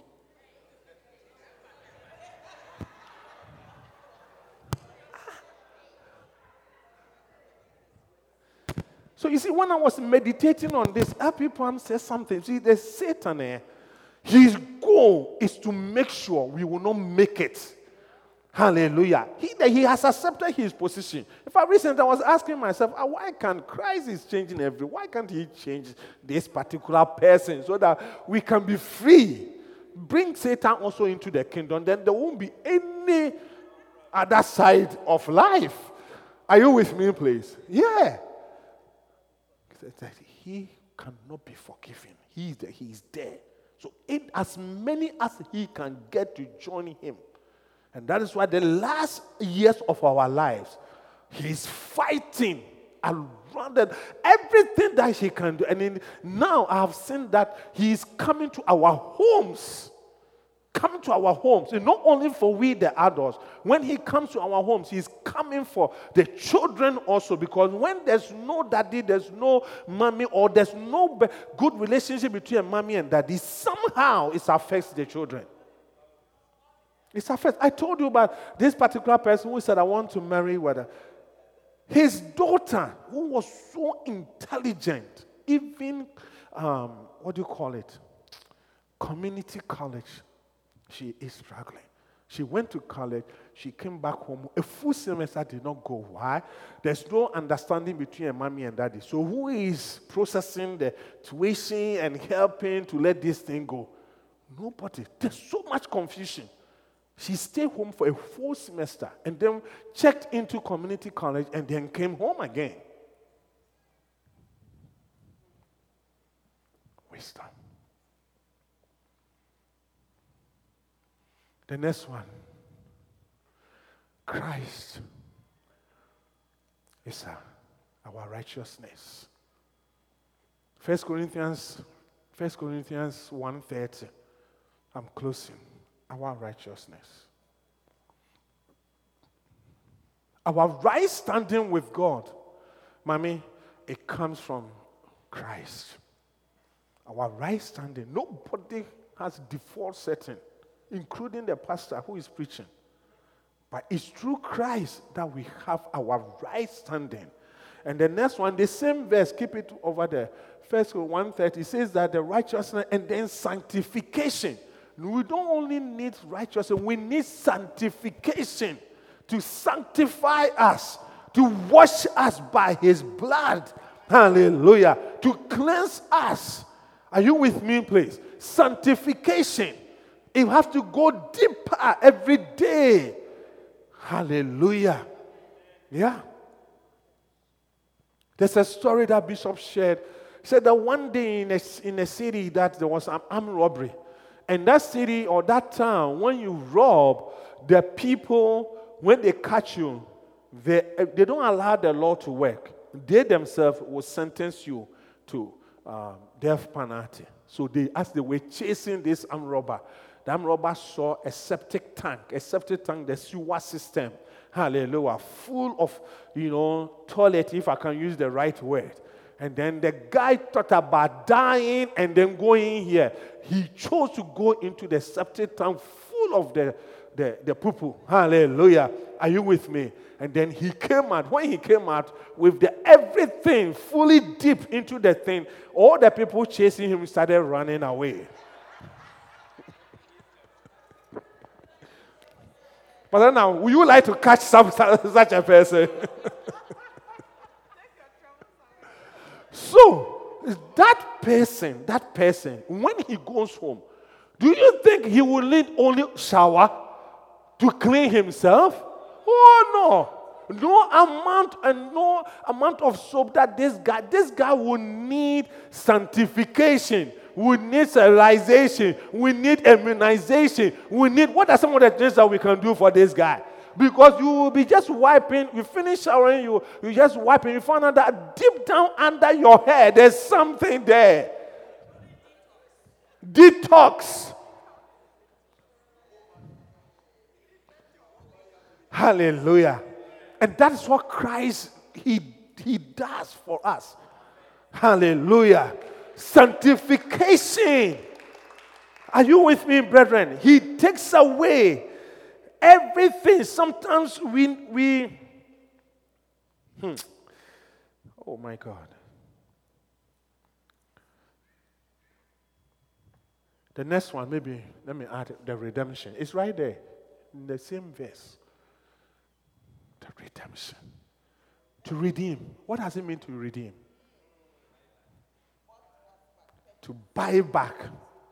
So you see, when I was meditating on this, people said something. See, there's Satan, here. his goal is to make sure we will not make it. Hallelujah. He, he has accepted his position. In fact, recently I was asking myself, ah, why can't Christ is changing every? Why can't he change this particular person so that we can be free? Bring Satan also into the kingdom, then there won't be any other side of life. Are you with me, please? Yeah. He cannot be forgiven. He's there. He's there. So, in as many as he can get to join him and that is why the last years of our lives, he's fighting around it, everything that he can do. And in, now I have seen that he's coming to our homes. Coming to our homes, and not only for we, the adults. When he comes to our homes, he's coming for the children also. Because when there's no daddy, there's no mommy, or there's no good relationship between a mommy and daddy, somehow it affects the children. It's affects. I told you about this particular person who said, I want to marry whether his daughter, who was so intelligent, even um, what do you call it? Community college, she is struggling. She went to college, she came back home. A full semester did not go. Why? There's no understanding between a mommy and daddy. So, who is processing the tuition and helping to let this thing go? Nobody. There's so much confusion. She stayed home for a full semester and then checked into community college and then came home again. Wisdom. The next one Christ is our righteousness. First Corinthians, First Corinthians 1.30. I'm closing our righteousness. Our right standing with God, mommy, it comes from Christ. Our right standing, nobody has default setting, including the pastor who is preaching. But it's through Christ that we have our right standing. and the next one, the same verse, keep it over there. First 130 says that the righteousness and then sanctification. We don't only need righteousness, we need sanctification to sanctify us, to wash us by his blood. Hallelujah. To cleanse us. Are you with me, please? Sanctification. You have to go deeper every day. Hallelujah. Yeah. There's a story that Bishop shared. He said that one day in a, in a city that there was an armed robbery. And that city or that town, when you rob, the people, when they catch you, they, they don't allow the law to work. They themselves will sentence you to um, death penalty. So they, as they were chasing this armed robber, the armed robber saw a septic tank, a septic tank, the sewer system, hallelujah, full of, you know, toilet, if I can use the right word. And then the guy thought about dying and then going here. He chose to go into the septic tank full of the, the, the poo. Hallelujah. Are you with me? And then he came out. When he came out with the everything fully deep into the thing, all the people chasing him started running away. but then now, would you like to catch some, such a person? So, that person, that person, when he goes home, do you think he will need only shower to clean himself? Oh no. No amount and no amount of soap that this guy, this guy will need sanctification. We need sterilization. We need immunization. We need what are some of the things that we can do for this guy? Because you will be just wiping. You finish showering, you you just wiping. You find out that deep down under your head, there's something there. Detox. Hallelujah. And that's what Christ he, he does for us. Hallelujah. Sanctification. Are you with me, brethren? He takes away Everything. Sometimes we, we hmm. oh my God. The next one, maybe, let me add the redemption. It's right there in the same verse. The redemption. To redeem. What does it mean to redeem? To buy back,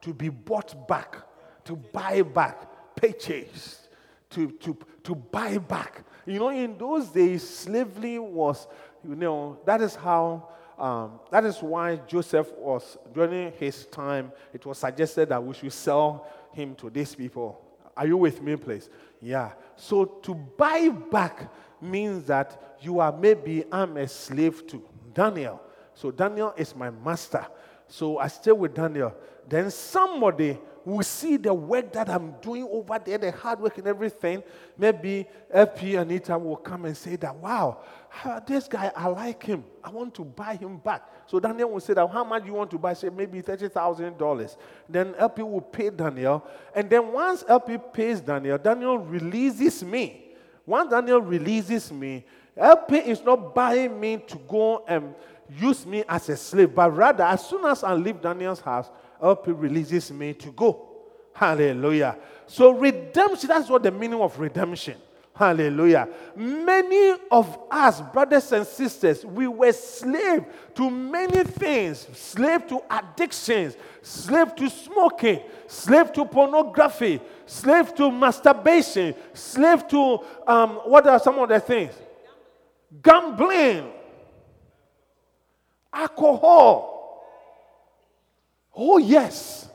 to be bought back, to buy back, purchase to, to, to buy back. You know, in those days, slavery was, you know, that is how, um, that is why Joseph was, during his time, it was suggested that we should sell him to these people. Are you with me, please? Yeah. So to buy back means that you are maybe, I'm a slave to Daniel. So Daniel is my master. So I stay with Daniel. Then somebody will see the work that I'm doing over there, the hard work and everything, maybe FP and Anita will come and say that, wow, this guy, I like him. I want to buy him back. So Daniel will say that, how much you want to buy? Say maybe $30,000. Then LP will pay Daniel. And then once LP pays Daniel, Daniel releases me. Once Daniel releases me, LP is not buying me to go and use me as a slave, but rather, as soon as I leave Daniel's house, up releases me to go. Hallelujah. So, redemption, that's what the meaning of redemption. Hallelujah. Many of us, brothers and sisters, we were slave to many things slave to addictions, slave to smoking, slave to pornography, slave to masturbation, slave to um, what are some of the things? Gambling, alcohol, Oh, yes.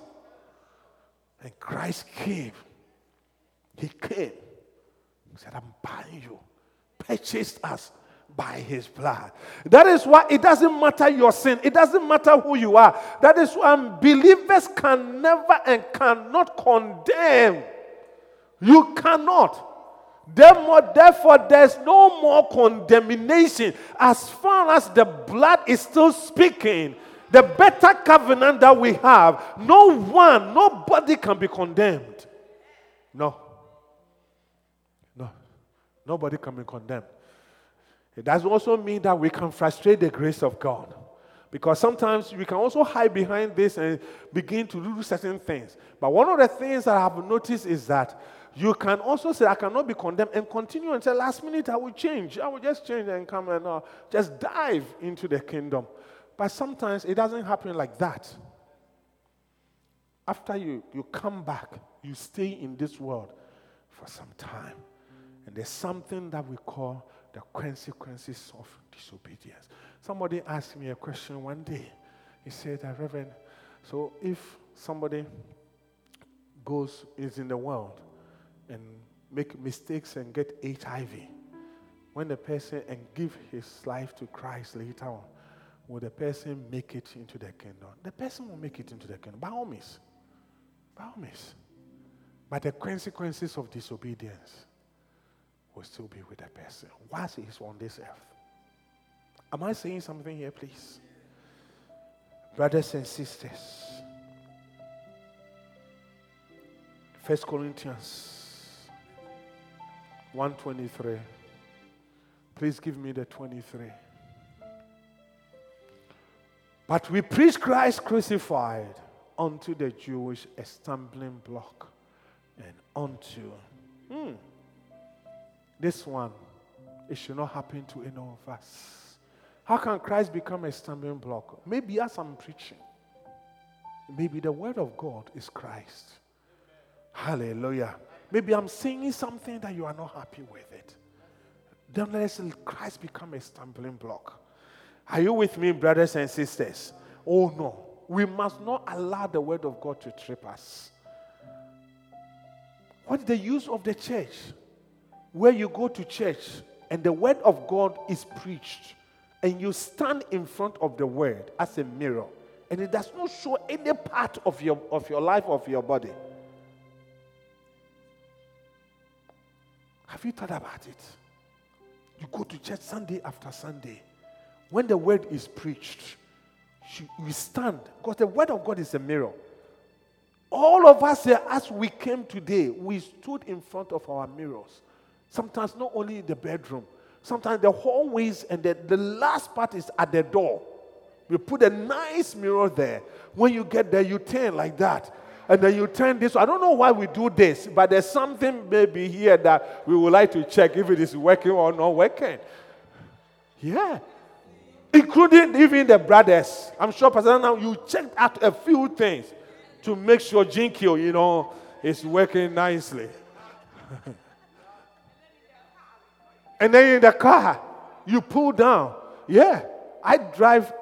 And Christ came. He came. He said, I'm buying you. Purchased us by his blood. That is why it doesn't matter your sin, it doesn't matter who you are. That is why believers can never and cannot condemn. You cannot. Therefore, there's no more condemnation as far as the blood is still speaking the better covenant that we have, no one, nobody can be condemned. No. No. Nobody can be condemned. It does also mean that we can frustrate the grace of God. Because sometimes we can also hide behind this and begin to do certain things. But one of the things that I have noticed is that you can also say, I cannot be condemned and continue and say, last minute I will change. I will just change and come and uh, just dive into the kingdom. But sometimes it doesn't happen like that. After you, you come back, you stay in this world for some time. And there's something that we call the consequences of disobedience. Somebody asked me a question one day. He said, uh, Reverend, so if somebody goes, is in the world and make mistakes and get HIV, when the person and give his life to Christ later on, will the person make it into the kingdom? The person will make it into the kingdom, by all means. By all means. But the consequences of disobedience will still be with the person whilst he's on this earth. Am I saying something here, please? Brothers and sisters, First Corinthians 123. Please give me the 23. But we preach Christ crucified unto the Jewish a stumbling block and unto hmm, this one. It should not happen to any of us. How can christ become a stumbling block? Maybe as i'm preaching maybe the word of god is christ. Hallelujah. Maybe i'm saying something that you are not happy with it. Then let christ become a stumbling block are you with me brothers and sisters oh no we must not allow the word of God to trip us. What is the use of the church? Where you go to church and the word of God is preached, and you stand in front of the word as a mirror, and it does not show any part of your, of your life, of your body. Have you thought about it? You go to church Sunday after Sunday. When the word is preached, we stand because the word of God is a mirror. All of us here, as we came today, we stood in front of our mirrors. Sometimes not only in the bedroom, sometimes the hallways and the, the last part is at the door. We put a nice mirror there. When you get there, you turn like that. And then you turn this. I don't know why we do this, but there's something maybe here that we would like to check if it is working or not working. Yeah including even the brothers. I'm sure, Pastor, now you checked out a few things to make sure Jinkyo, you know, is working nicely. and then in the car, you pull down. Yeah, I drive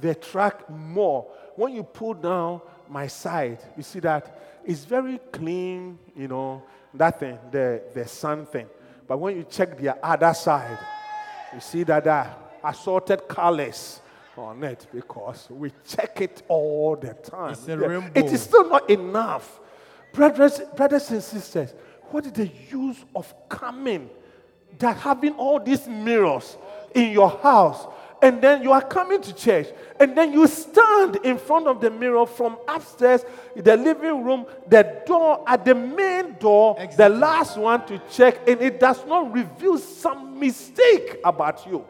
the truck more. When you pull down my side, you see that it's very clean, you know, that thing, the, the sun thing. But when you check the other side, you see that, that assorted colors on it because we check it all the time. It's a rainbow. It is still not enough. Brothers, brothers and sisters, what is the use of coming that having all these mirrors in your house and then you are coming to church and then you stand in front of the mirror from upstairs the living room the door at the main door exactly. the last one to check and it does not reveal some mistake about you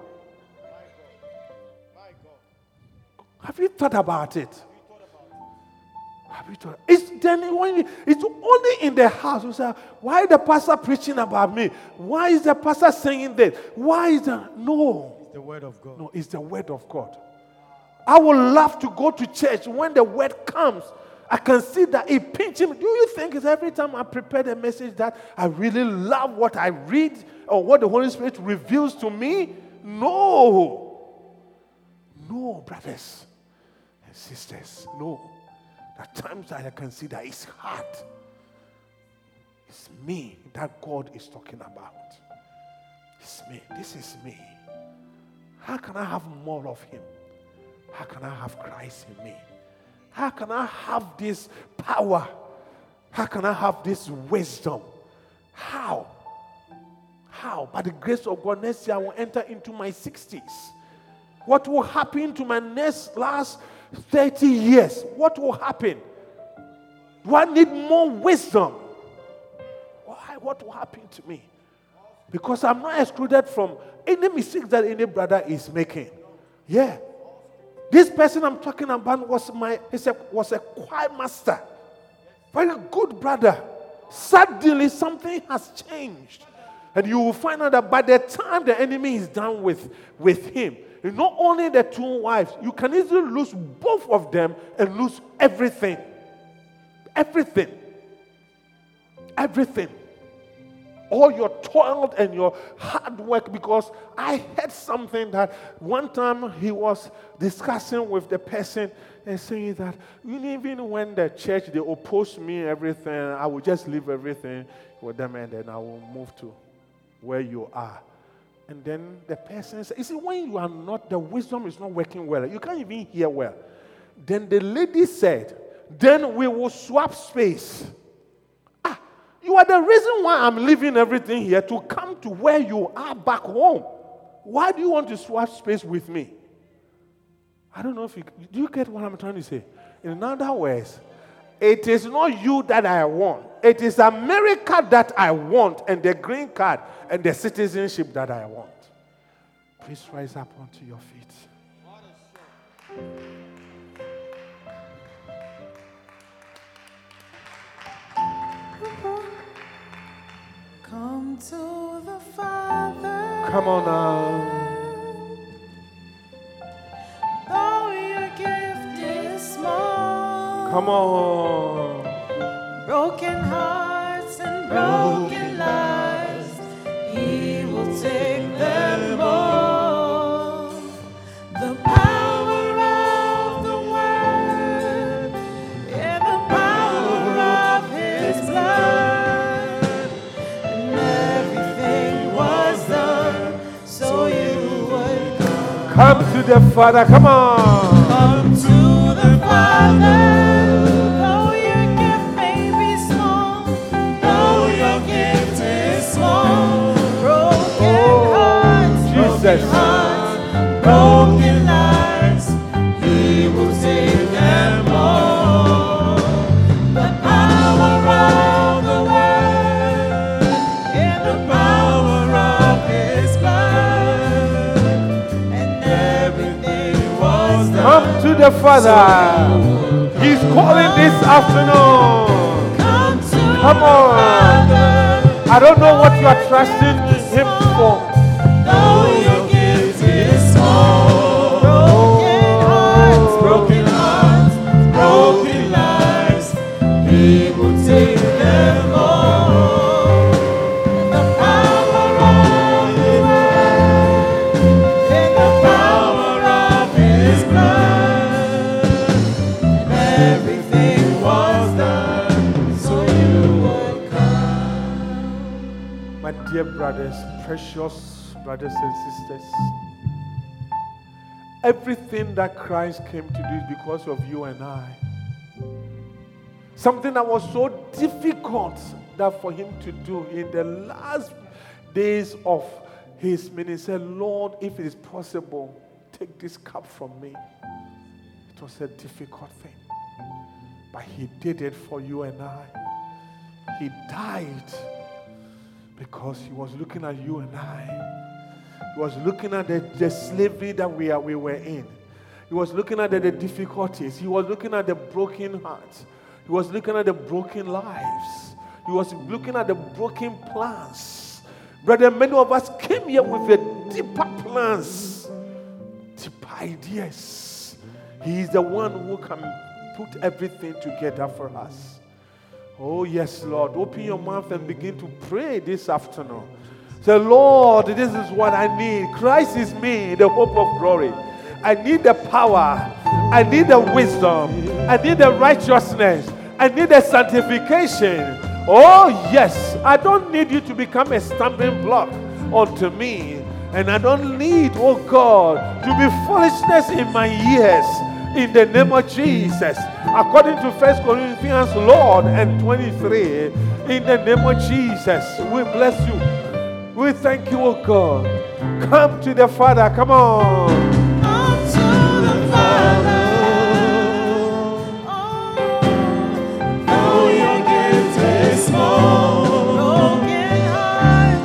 Have you thought about it? Have you thought? It's then when it's only in the house. You say, why the pastor preaching about me? Why is the pastor saying that? Why is that? No. It's the word of God. No, it's the word of God. I would love to go to church when the word comes. I can see that it pinches me. Do you think it's every time I prepare the message that I really love what I read or what the Holy Spirit reveals to me? No. No, brothers sisters, no. At times that I can see that it's hard. It's me that God is talking about. It's me. This is me. How can I have more of Him? How can I have Christ in me? How can I have this power? How can I have this wisdom? How? How? By the grace of God, next year I will enter into my 60s. What will happen to my next last 30 years, what will happen? Do I need more wisdom? Why? What will happen to me? Because I'm not excluded from any mistake that any brother is making. Yeah. This person I'm talking about was my he said was a choir master. Very good brother. Suddenly something has changed. And you will find out that by the time the enemy is done with, with him, not only the two wives, you can easily lose both of them and lose everything. Everything. Everything. All your toil and your hard work, because I heard something that one time he was discussing with the person and saying that even when the church they oppose me everything, I will just leave everything with them and then I will move to where you are. And then the person says, You see, when you are not, the wisdom is not working well. You can't even hear well. Then the lady said, Then we will swap space. Ah, you are the reason why I'm leaving everything here to come to where you are back home. Why do you want to swap space with me? I don't know if you do you get what I'm trying to say? In other words, it is not you that I want. It is America that I want, and the green card and the citizenship that I want. Please rise up onto your feet. Come to the Father. Come on now. Though your gift is small. Come on. Broken hearts and broken lives, He will take them all. The power of the Word and the power of His blood, and everything was done so you would come. Come to the Father. Come on. Come to the Father. The Father. He's calling this afternoon. Come to Come the on. I don't know what you are trusting that Christ came to do is because of you and I. Something that was so difficult that for him to do in the last days of his ministry, Lord, if it is possible, take this cup from me. It was a difficult thing, but he did it for you and I. He died because he was looking at you and I. He was looking at the, the slavery that we, are, we were in. He was looking at the, the difficulties. He was looking at the broken hearts. He was looking at the broken lives. He was looking at the broken plans. Brother, many of us came here with a deeper plans, deeper ideas. He is the one who can put everything together for us. Oh, yes, Lord. Open your mouth and begin to pray this afternoon. Say, Lord, this is what I need. Christ is me, the hope of glory. I need the power. I need the wisdom. I need the righteousness. I need the sanctification. Oh, yes. I don't need you to become a stumbling block unto me. And I don't need, oh God, to be foolishness in my ears in the name of Jesus. According to First Corinthians, Lord, and 23, in the name of Jesus, we bless you. We thank you, oh God. Come to the Father. Come on.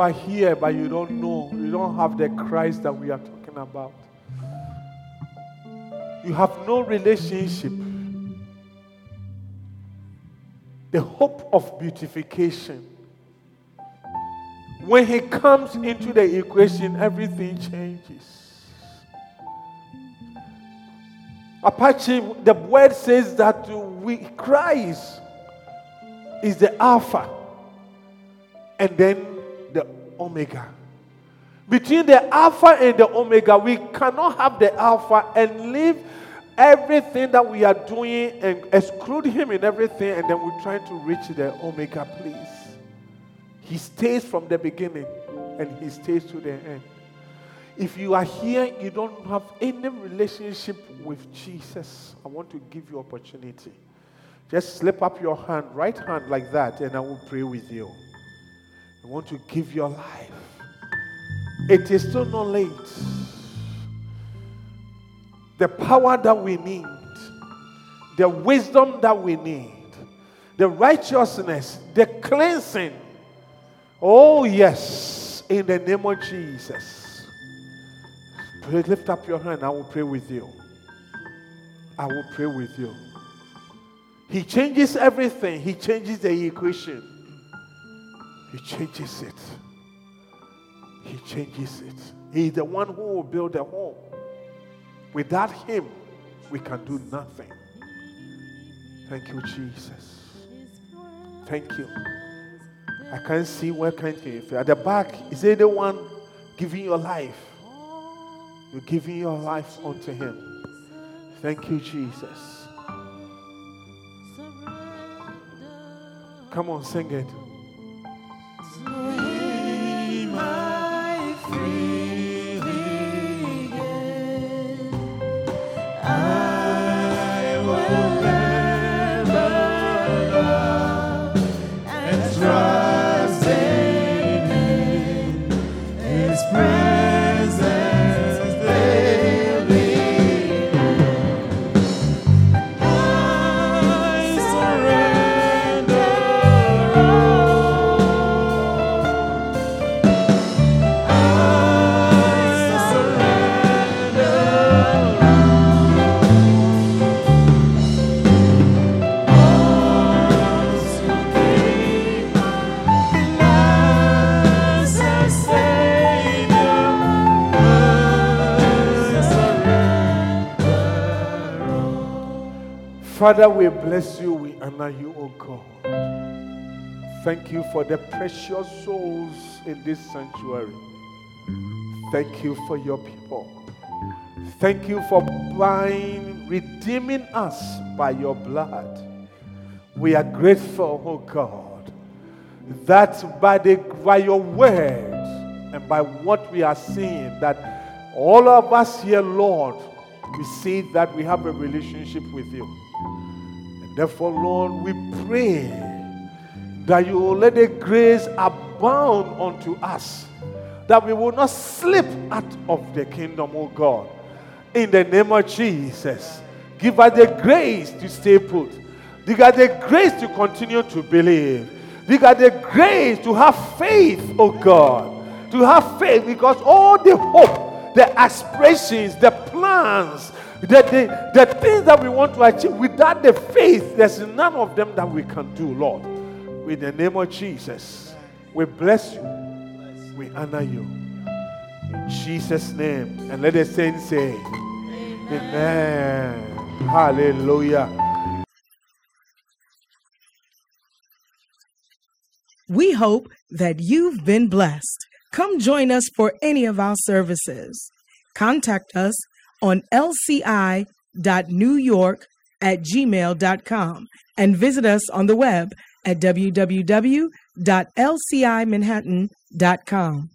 are here, but you don't know. You don't have the Christ that we are talking about. You have no relationship. The hope of beautification. When He comes into the equation, everything changes. Apache, the word says that we Christ is the Alpha and then the Omega. Between the Alpha and the Omega, we cannot have the Alpha and leave everything that we are doing and exclude Him in everything, and then we're trying to reach the Omega, please. He stays from the beginning and He stays to the end. If you are here, you don't have any relationship with Jesus, I want to give you opportunity. Just slip up your hand, right hand like that, and I will pray with you. I want to give your life. It is still not late. The power that we need, the wisdom that we need, the righteousness, the cleansing. Oh, yes, in the name of Jesus. Pray, lift up your hand. I will pray with you. I will pray with you. He changes everything, He changes the equation. He changes it. He changes it. He's the one who will build a home. Without Him, we can do nothing. Thank you, Jesus. Thank you. I can't see where can't you. At the back, is there the one giving your life? You're giving your life unto Him. Thank you, Jesus. Come on, sing it. Yes. Father, we bless you, we honor you, O God. Thank you for the precious souls in this sanctuary. Thank you for your people. Thank you for buying, redeeming us by your blood. We are grateful, oh God, that by, the, by your word and by what we are seeing, that all of us here, Lord, we see that we have a relationship with you. Therefore, Lord, we pray that you will let the grace abound unto us, that we will not slip out of the kingdom, oh God. In the name of Jesus, give us the grace to stay put. Give us the grace to continue to believe. Give us the grace to have faith, oh God. To have faith because all the hope, the aspirations, the plans, the, the, the things that we want to achieve, without the faith, there's none of them that we can do, Lord. In the name of Jesus, we bless you. We honor you. In Jesus' name. And let the saints say, Amen. Hallelujah. We hope that you've been blessed. Come join us for any of our services. Contact us on lci.newyork at gmail.com and visit us on the web at www.lcimanhattan.com.